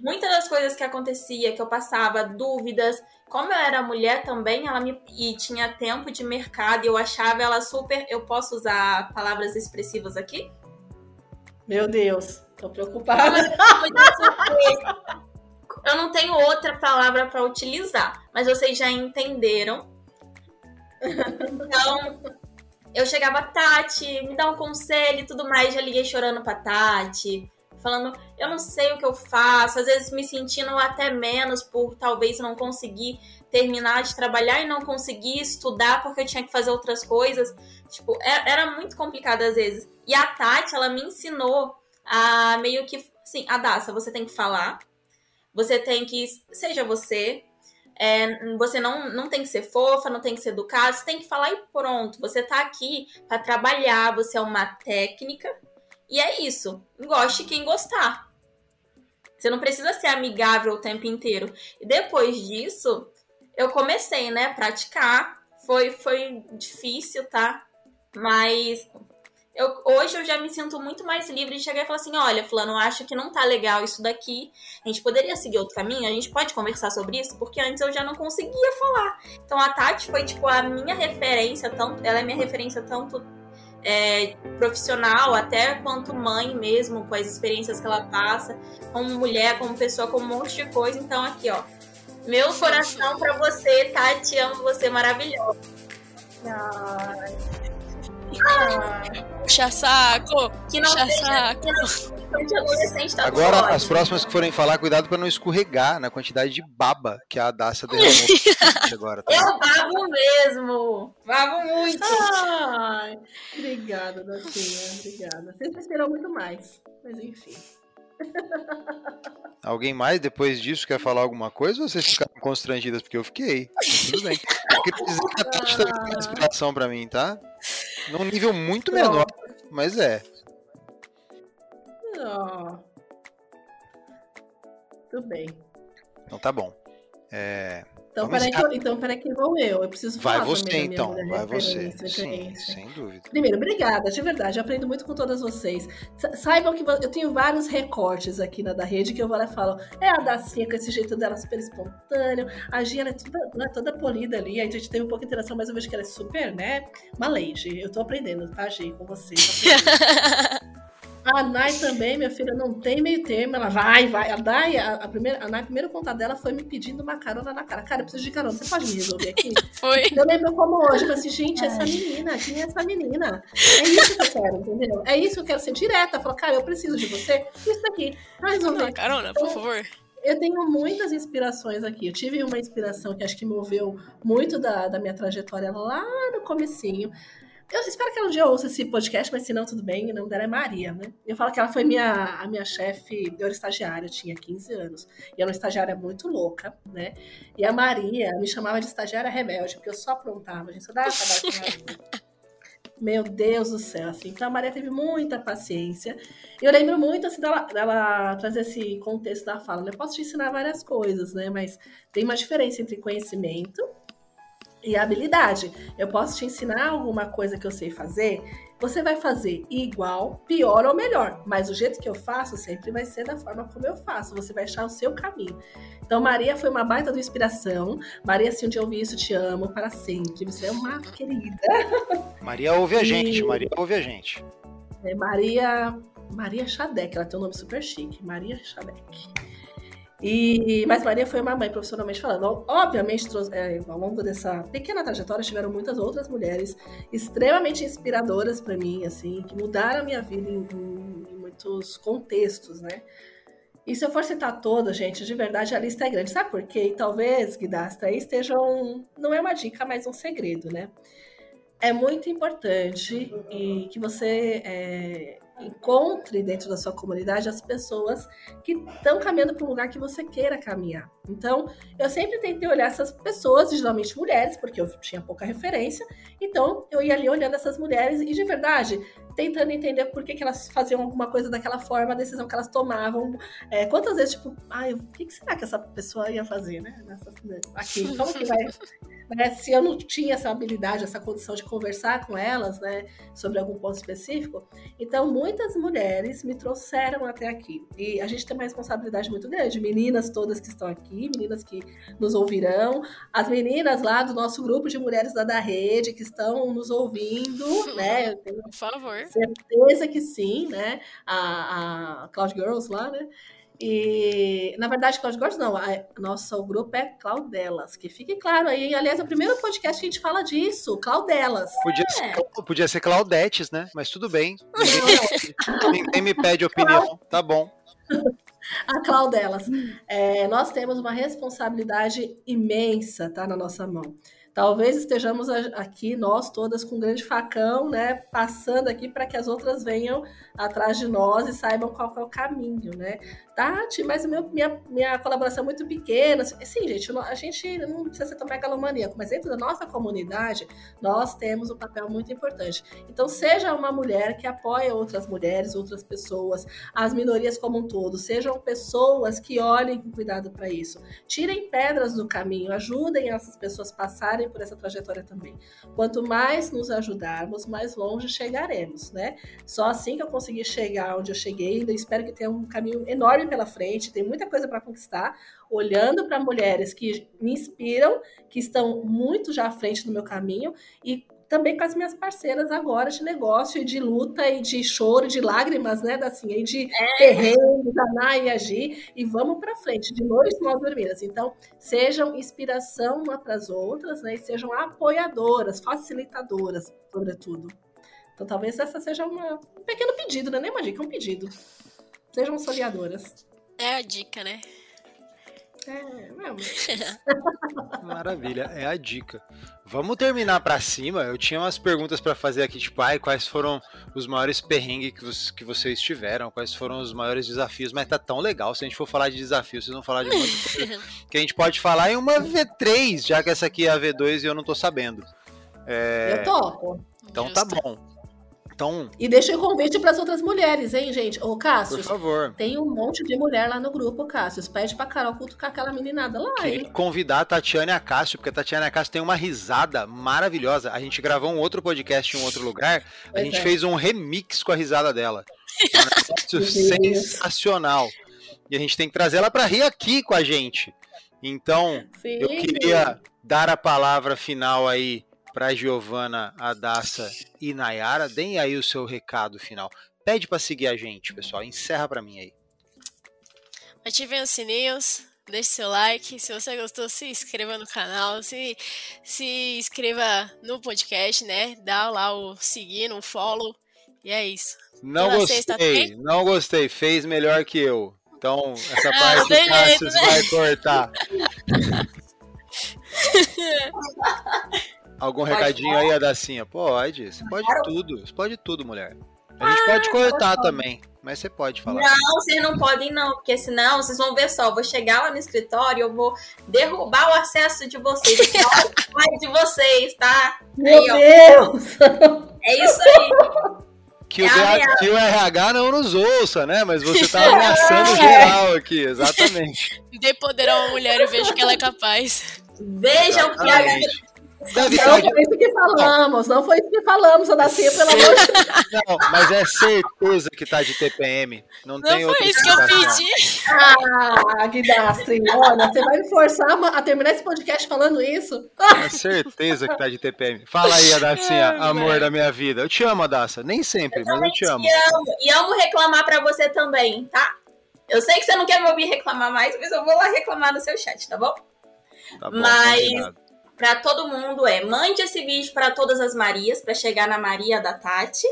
muitas das coisas que acontecia, que eu passava, dúvidas, como eu era mulher também, ela me e tinha tempo de mercado, e eu achava ela super, eu posso usar palavras expressivas aqui? Meu Deus, tô preocupada. Eu não tenho outra palavra para utilizar, mas vocês já entenderam. Então, eu chegava, Tati, me dá um conselho e tudo mais. Já liguei chorando pra Tati, falando, eu não sei o que eu faço. Às vezes me sentindo até menos por talvez não conseguir terminar de trabalhar e não conseguir estudar porque eu tinha que fazer outras coisas. Tipo, é, era muito complicado às vezes. E a Tati, ela me ensinou a meio que, assim, a Daça, você tem que falar, você tem que, seja você, é, você não, não tem que ser fofa, não tem que ser educada, você tem que falar e pronto. Você tá aqui para trabalhar, você é uma técnica. E é isso. Goste quem gostar. Você não precisa ser amigável o tempo inteiro. E depois disso, eu comecei, né, praticar. Foi, foi difícil, tá? Mas eu, hoje eu já me sinto muito mais livre de chegar e falar assim: olha, Fulano, acho que não tá legal isso daqui. A gente poderia seguir outro caminho? A gente pode conversar sobre isso? Porque antes eu já não conseguia falar. Então a Tati foi, tipo, a minha referência, tanto, ela é minha referência tanto é, profissional, até quanto mãe mesmo, com as experiências que ela passa, como mulher, como pessoa, com um monte de coisa. Então, aqui, ó. Meu coração para você, Tati, amo você, maravilhosa. Ai. Puxa saco! Que não Puxa saco! Adolescente tá Agora, as próximas que forem falar, cuidado para não escorregar na quantidade de baba que a Daça derramou agora. Tá? Eu babo mesmo! Babo muito! Ai, obrigada, Dacinha. Obrigada. Você esperou muito mais, mas enfim. Alguém mais depois disso quer falar alguma coisa ou vocês ficaram constrangidas? Porque eu fiquei. Tudo bem. Eu queria dizer que a Tati tá uma inspiração pra mim, tá? Num nível muito menor, mas é. Tudo bem. Então tá bom. É, então, peraí que, então, peraí que vou eu. Eu preciso falar Vai você, então. Vai você. Sim, sem dúvida. Primeiro, obrigada, de verdade. Eu aprendo muito com todas vocês. Saibam que eu tenho vários recortes aqui na da rede que eu vou lá e falo. É a Dacinha com esse jeito dela super espontâneo. A Gia é toda, é toda polida ali. A gente teve um pouco de interação, mas eu vejo que ela é super, né? Uma lady. Eu tô aprendendo, tá, Gi, com vocês. A Nai também, minha filha, não tem meio termo. Ela vai, vai. A Nai, a, a primeira, a Nai, primeiro contato dela foi me pedindo uma carona na cara. Cara, eu preciso de carona. Você pode me resolver aqui? Foi. Eu lembro como hoje. Eu falei assim, gente, essa menina, quem é essa menina? É isso que eu quero, entendeu? É isso que eu quero ser direta. Falou, cara, eu preciso de você. Isso aqui. Vai resolver. Uma carona, por favor. Eu tenho muitas inspirações aqui. Eu tive uma inspiração que acho que moveu muito da, da minha trajetória lá no comecinho. Eu espero que ela um dia ouça esse podcast, mas se não, tudo bem. O nome dela é Maria, né? Eu falo que ela foi minha, a minha chefe, eu era estagiária, eu tinha 15 anos. E era uma estagiária muito louca, né? E a Maria me chamava de estagiária rebelde, porque eu só aprontava, a gente só dava trabalho com. Meu Deus do céu, assim. Então a Maria teve muita paciência. Eu lembro muito, assim, dela, dela trazer esse contexto da fala. Né? Eu posso te ensinar várias coisas, né? Mas tem uma diferença entre conhecimento e habilidade. Eu posso te ensinar alguma coisa que eu sei fazer, você vai fazer igual, pior ou melhor, mas o jeito que eu faço sempre vai ser da forma como eu faço, você vai achar o seu caminho. Então, Maria foi uma baita de inspiração. Maria, se um dia ouvir isso, te amo para sempre. Você é uma querida. Maria ouve a gente, Maria ouve a gente. É Maria, Maria Xadec, ela tem um nome super chique, Maria Xadec. E, mas Maria foi uma mãe profissionalmente falando. Obviamente, é, ao longo dessa pequena trajetória, tiveram muitas outras mulheres extremamente inspiradoras para mim, assim, que mudaram a minha vida em, em, muitos contextos, né? E se eu for citar todas, gente, de verdade a lista é grande. Sabe por quê? E talvez, Guidastra, aí estejam. Não é uma dica, mas um segredo, né? É muito importante e que você é, encontre dentro da sua comunidade as pessoas que estão caminhando para um lugar que você queira caminhar. Então, eu sempre tentei olhar essas pessoas, geralmente mulheres, porque eu tinha pouca referência. Então, eu ia ali olhando essas mulheres e, de verdade, tentando entender por que, que elas faziam alguma coisa daquela forma, a decisão que elas tomavam. É, quantas vezes, tipo, ai, o que, que será que essa pessoa ia fazer, né? Nessa, aqui, como que vai né, se eu não tinha essa habilidade, essa condição de conversar com elas, né, sobre algum ponto específico, então muitas mulheres me trouxeram até aqui. E a gente tem uma responsabilidade muito grande. Meninas todas que estão aqui, meninas que nos ouvirão, as meninas lá do nosso grupo de mulheres da, da rede que estão nos ouvindo, né? Eu tenho Por favor. Certeza que sim, né? A, a Cloud Girls lá, né? E, na verdade, Cláudio Gordos não, a, nosso grupo é Claudelas, que fique claro aí. Aliás, é o primeiro podcast que a gente fala disso, Claudelas. Podia, é. ser, podia ser Claudetes, né? Mas tudo bem. Ninguém, ninguém me pede opinião, tá bom. A Claudelas. É, nós temos uma responsabilidade imensa, tá, na nossa mão. Talvez estejamos aqui, nós todas, com um grande facão, né? Passando aqui para que as outras venham atrás de nós e saibam qual é o caminho, né? Tati, mas meu, minha, minha colaboração é muito pequena. Sim, gente, a gente não precisa ser tão megalomaníaco, mas dentro da nossa comunidade, nós temos um papel muito importante. Então, seja uma mulher que apoia outras mulheres, outras pessoas, as minorias como um todo, sejam pessoas que olhem com cuidado para isso. Tirem pedras do caminho, ajudem essas pessoas a passarem por essa trajetória também. Quanto mais nos ajudarmos, mais longe chegaremos, né? Só assim que eu conseguir chegar onde eu cheguei, eu espero que tenha um caminho enorme pela frente, tem muita coisa para conquistar, olhando para mulheres que me inspiram, que estão muito já à frente do meu caminho e também com as minhas parceiras agora de negócio e de luta e de choro, de lágrimas, né, assim, e de é. terrenos, Ana e agir, e vamos para frente, de nós nós dormidas. Então, sejam inspiração uma para as outras, né, e sejam apoiadoras, facilitadoras, sobretudo. Então, talvez essa seja uma, um pequeno pedido, né, nem uma dica, é um pedido. Sejam soliadoras. É a dica, né? É, Maravilha, é a dica. Vamos terminar para cima. Eu tinha umas perguntas para fazer aqui, tipo, ai, quais foram os maiores perrengues que, que vocês tiveram, quais foram os maiores desafios, mas tá tão legal. Se a gente for falar de desafios, vocês vão falar de coisa que a gente pode falar em uma V3, já que essa aqui é a V2 e eu não tô sabendo. É... Eu topo. Então tá bom. Então... E deixa o convite para as outras mulheres, hein, gente? Ô, Cássio. Por favor. Tem um monte de mulher lá no grupo, Cássio. Pede pra Carol cutucar aquela meninada lá, hein? Convidar a Tatiana e a Cássio, porque a Tatiana e a Cássio tem uma risada maravilhosa. A gente gravou um outro podcast em um outro lugar. Pois a gente é. fez um remix com a risada dela. É um sensacional. E a gente tem que trazer ela para rir aqui com a gente. Então, Sim. eu queria dar a palavra final aí para Giovana, Adassa e Nayara. Deem aí o seu recado final. Pede para seguir a gente, pessoal. Encerra para mim aí. Ativem os sininhos, deixe seu like. Se você gostou, se inscreva no canal, se, se inscreva no podcast, né? Dá lá o seguir, no follow. E é isso. Não Toda gostei, não gostei. Fez melhor que eu. Então, essa ah, parte o Cassius né? vai cortar. Algum pode recadinho falar? aí, Adacinha? Pode, você pode claro. tudo. Você pode tudo, mulher. A gente ah, pode cortar também, mas você pode falar. Não, vocês não podem não, porque senão vocês vão ver só, eu vou chegar lá no escritório, eu vou derrubar o acesso de vocês, de vocês, tá? Meu aí, Deus! É isso aí. Que, é o, que o RH não nos ouça, né? Mas você tá ameaçando geral aqui, exatamente. Dê poder a uma mulher e veja que ela é capaz. Vejam que a Deve não foi isso que falamos, não foi isso que falamos, Adacia, pelo amor de Deus. Não, mas é certeza que tá de TPM. Não, não tem foi isso que eu pedi. Ah, Guidastri, olha, você vai me forçar a terminar esse podcast falando isso? É certeza que tá de TPM. Fala aí, Adacinha, amor da minha vida. Eu te amo, Adaça. Nem sempre, eu mas eu te amo. Te amo. E amo reclamar pra você também, tá? Eu sei que você não quer me ouvir reclamar mais, mas eu vou lá reclamar no seu chat, tá bom? Tá bom mas para todo mundo é mande esse vídeo para todas as Marias, para chegar na Maria da Tati.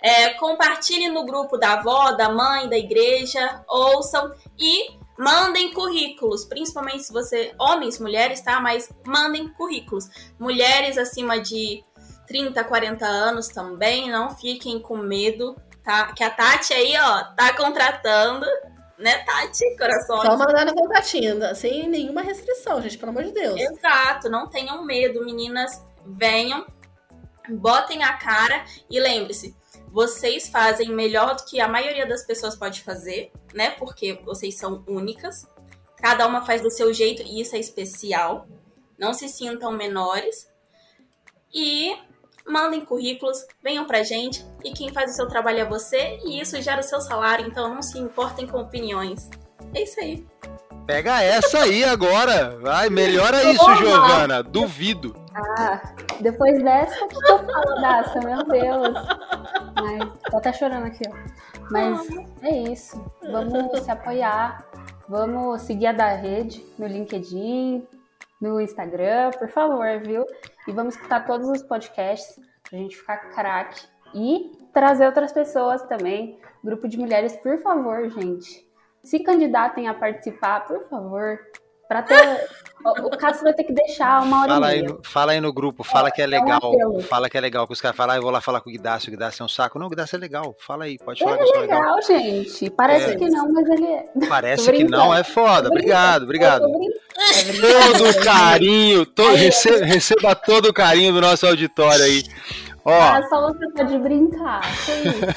É, compartilhe no grupo da avó, da mãe, da igreja, ouçam e mandem currículos, principalmente se você, homens, mulheres, tá? Mas mandem currículos. Mulheres acima de 30, 40 anos também, não fiquem com medo, tá? Que a Tati aí, ó, tá contratando né, Tati? Corações. Só mandando contatinho, sem nenhuma restrição, gente, pelo amor de Deus. Exato, não tenham medo, meninas. Venham, botem a cara e lembre-se, vocês fazem melhor do que a maioria das pessoas pode fazer, né? Porque vocês são únicas. Cada uma faz do seu jeito e isso é especial. Não se sintam menores. E mandem currículos, venham pra gente e quem faz o seu trabalho é você e isso gera o seu salário, então não se importem com opiniões. É isso aí. Pega essa aí agora. Vai, melhora isso, Giovana. Duvido. Ah, depois dessa, que eu falo dessa? Meu Deus. Mas, tô até chorando aqui, ó. Mas é isso. Vamos se apoiar. Vamos seguir a da rede no LinkedIn, no Instagram, por favor, viu? E vamos escutar todos os podcasts pra gente ficar craque. E trazer outras pessoas também. Grupo de mulheres, por favor, gente. Se candidatem a participar, por favor. Pra ter. o, Cássio vai ter que deixar uma hora fala aí, no, fala aí no grupo, fala que é, é legal. Um fala que é legal. Que os caras falam, ah, eu vou lá falar com o Guidácio, o Guidácio é um saco. Não, o Guidácio é legal. Fala aí, pode falar ele que é legal. legal, gente. Parece é. que não, mas ele é. Parece que não, é foda. Obrigado, obrigado. Todo o carinho, todo, receba, receba todo o carinho do nosso auditório aí. Ó, ah, só você pode brincar.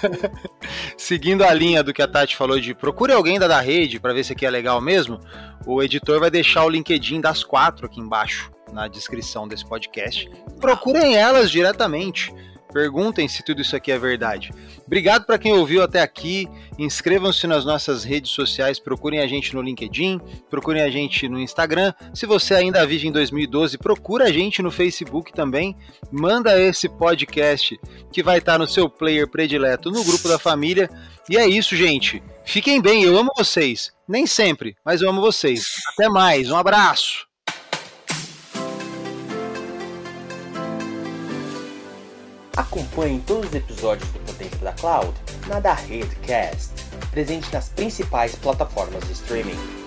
seguindo a linha do que a Tati falou de procure alguém da, da rede para ver se aqui é legal mesmo, o editor vai deixar o LinkedIn das quatro aqui embaixo na descrição desse podcast. Procurem elas diretamente. Perguntem se tudo isso aqui é verdade. Obrigado para quem ouviu até aqui. Inscrevam-se nas nossas redes sociais, procurem a gente no LinkedIn, procurem a gente no Instagram. Se você ainda vive em 2012, procura a gente no Facebook também. Manda esse podcast que vai estar no seu player predileto no grupo da família. E é isso, gente. Fiquem bem, eu amo vocês. Nem sempre, mas eu amo vocês. Até mais, um abraço. Acompanhe todos os episódios do Potência da Cloud na da Redcast, presente nas principais plataformas de streaming.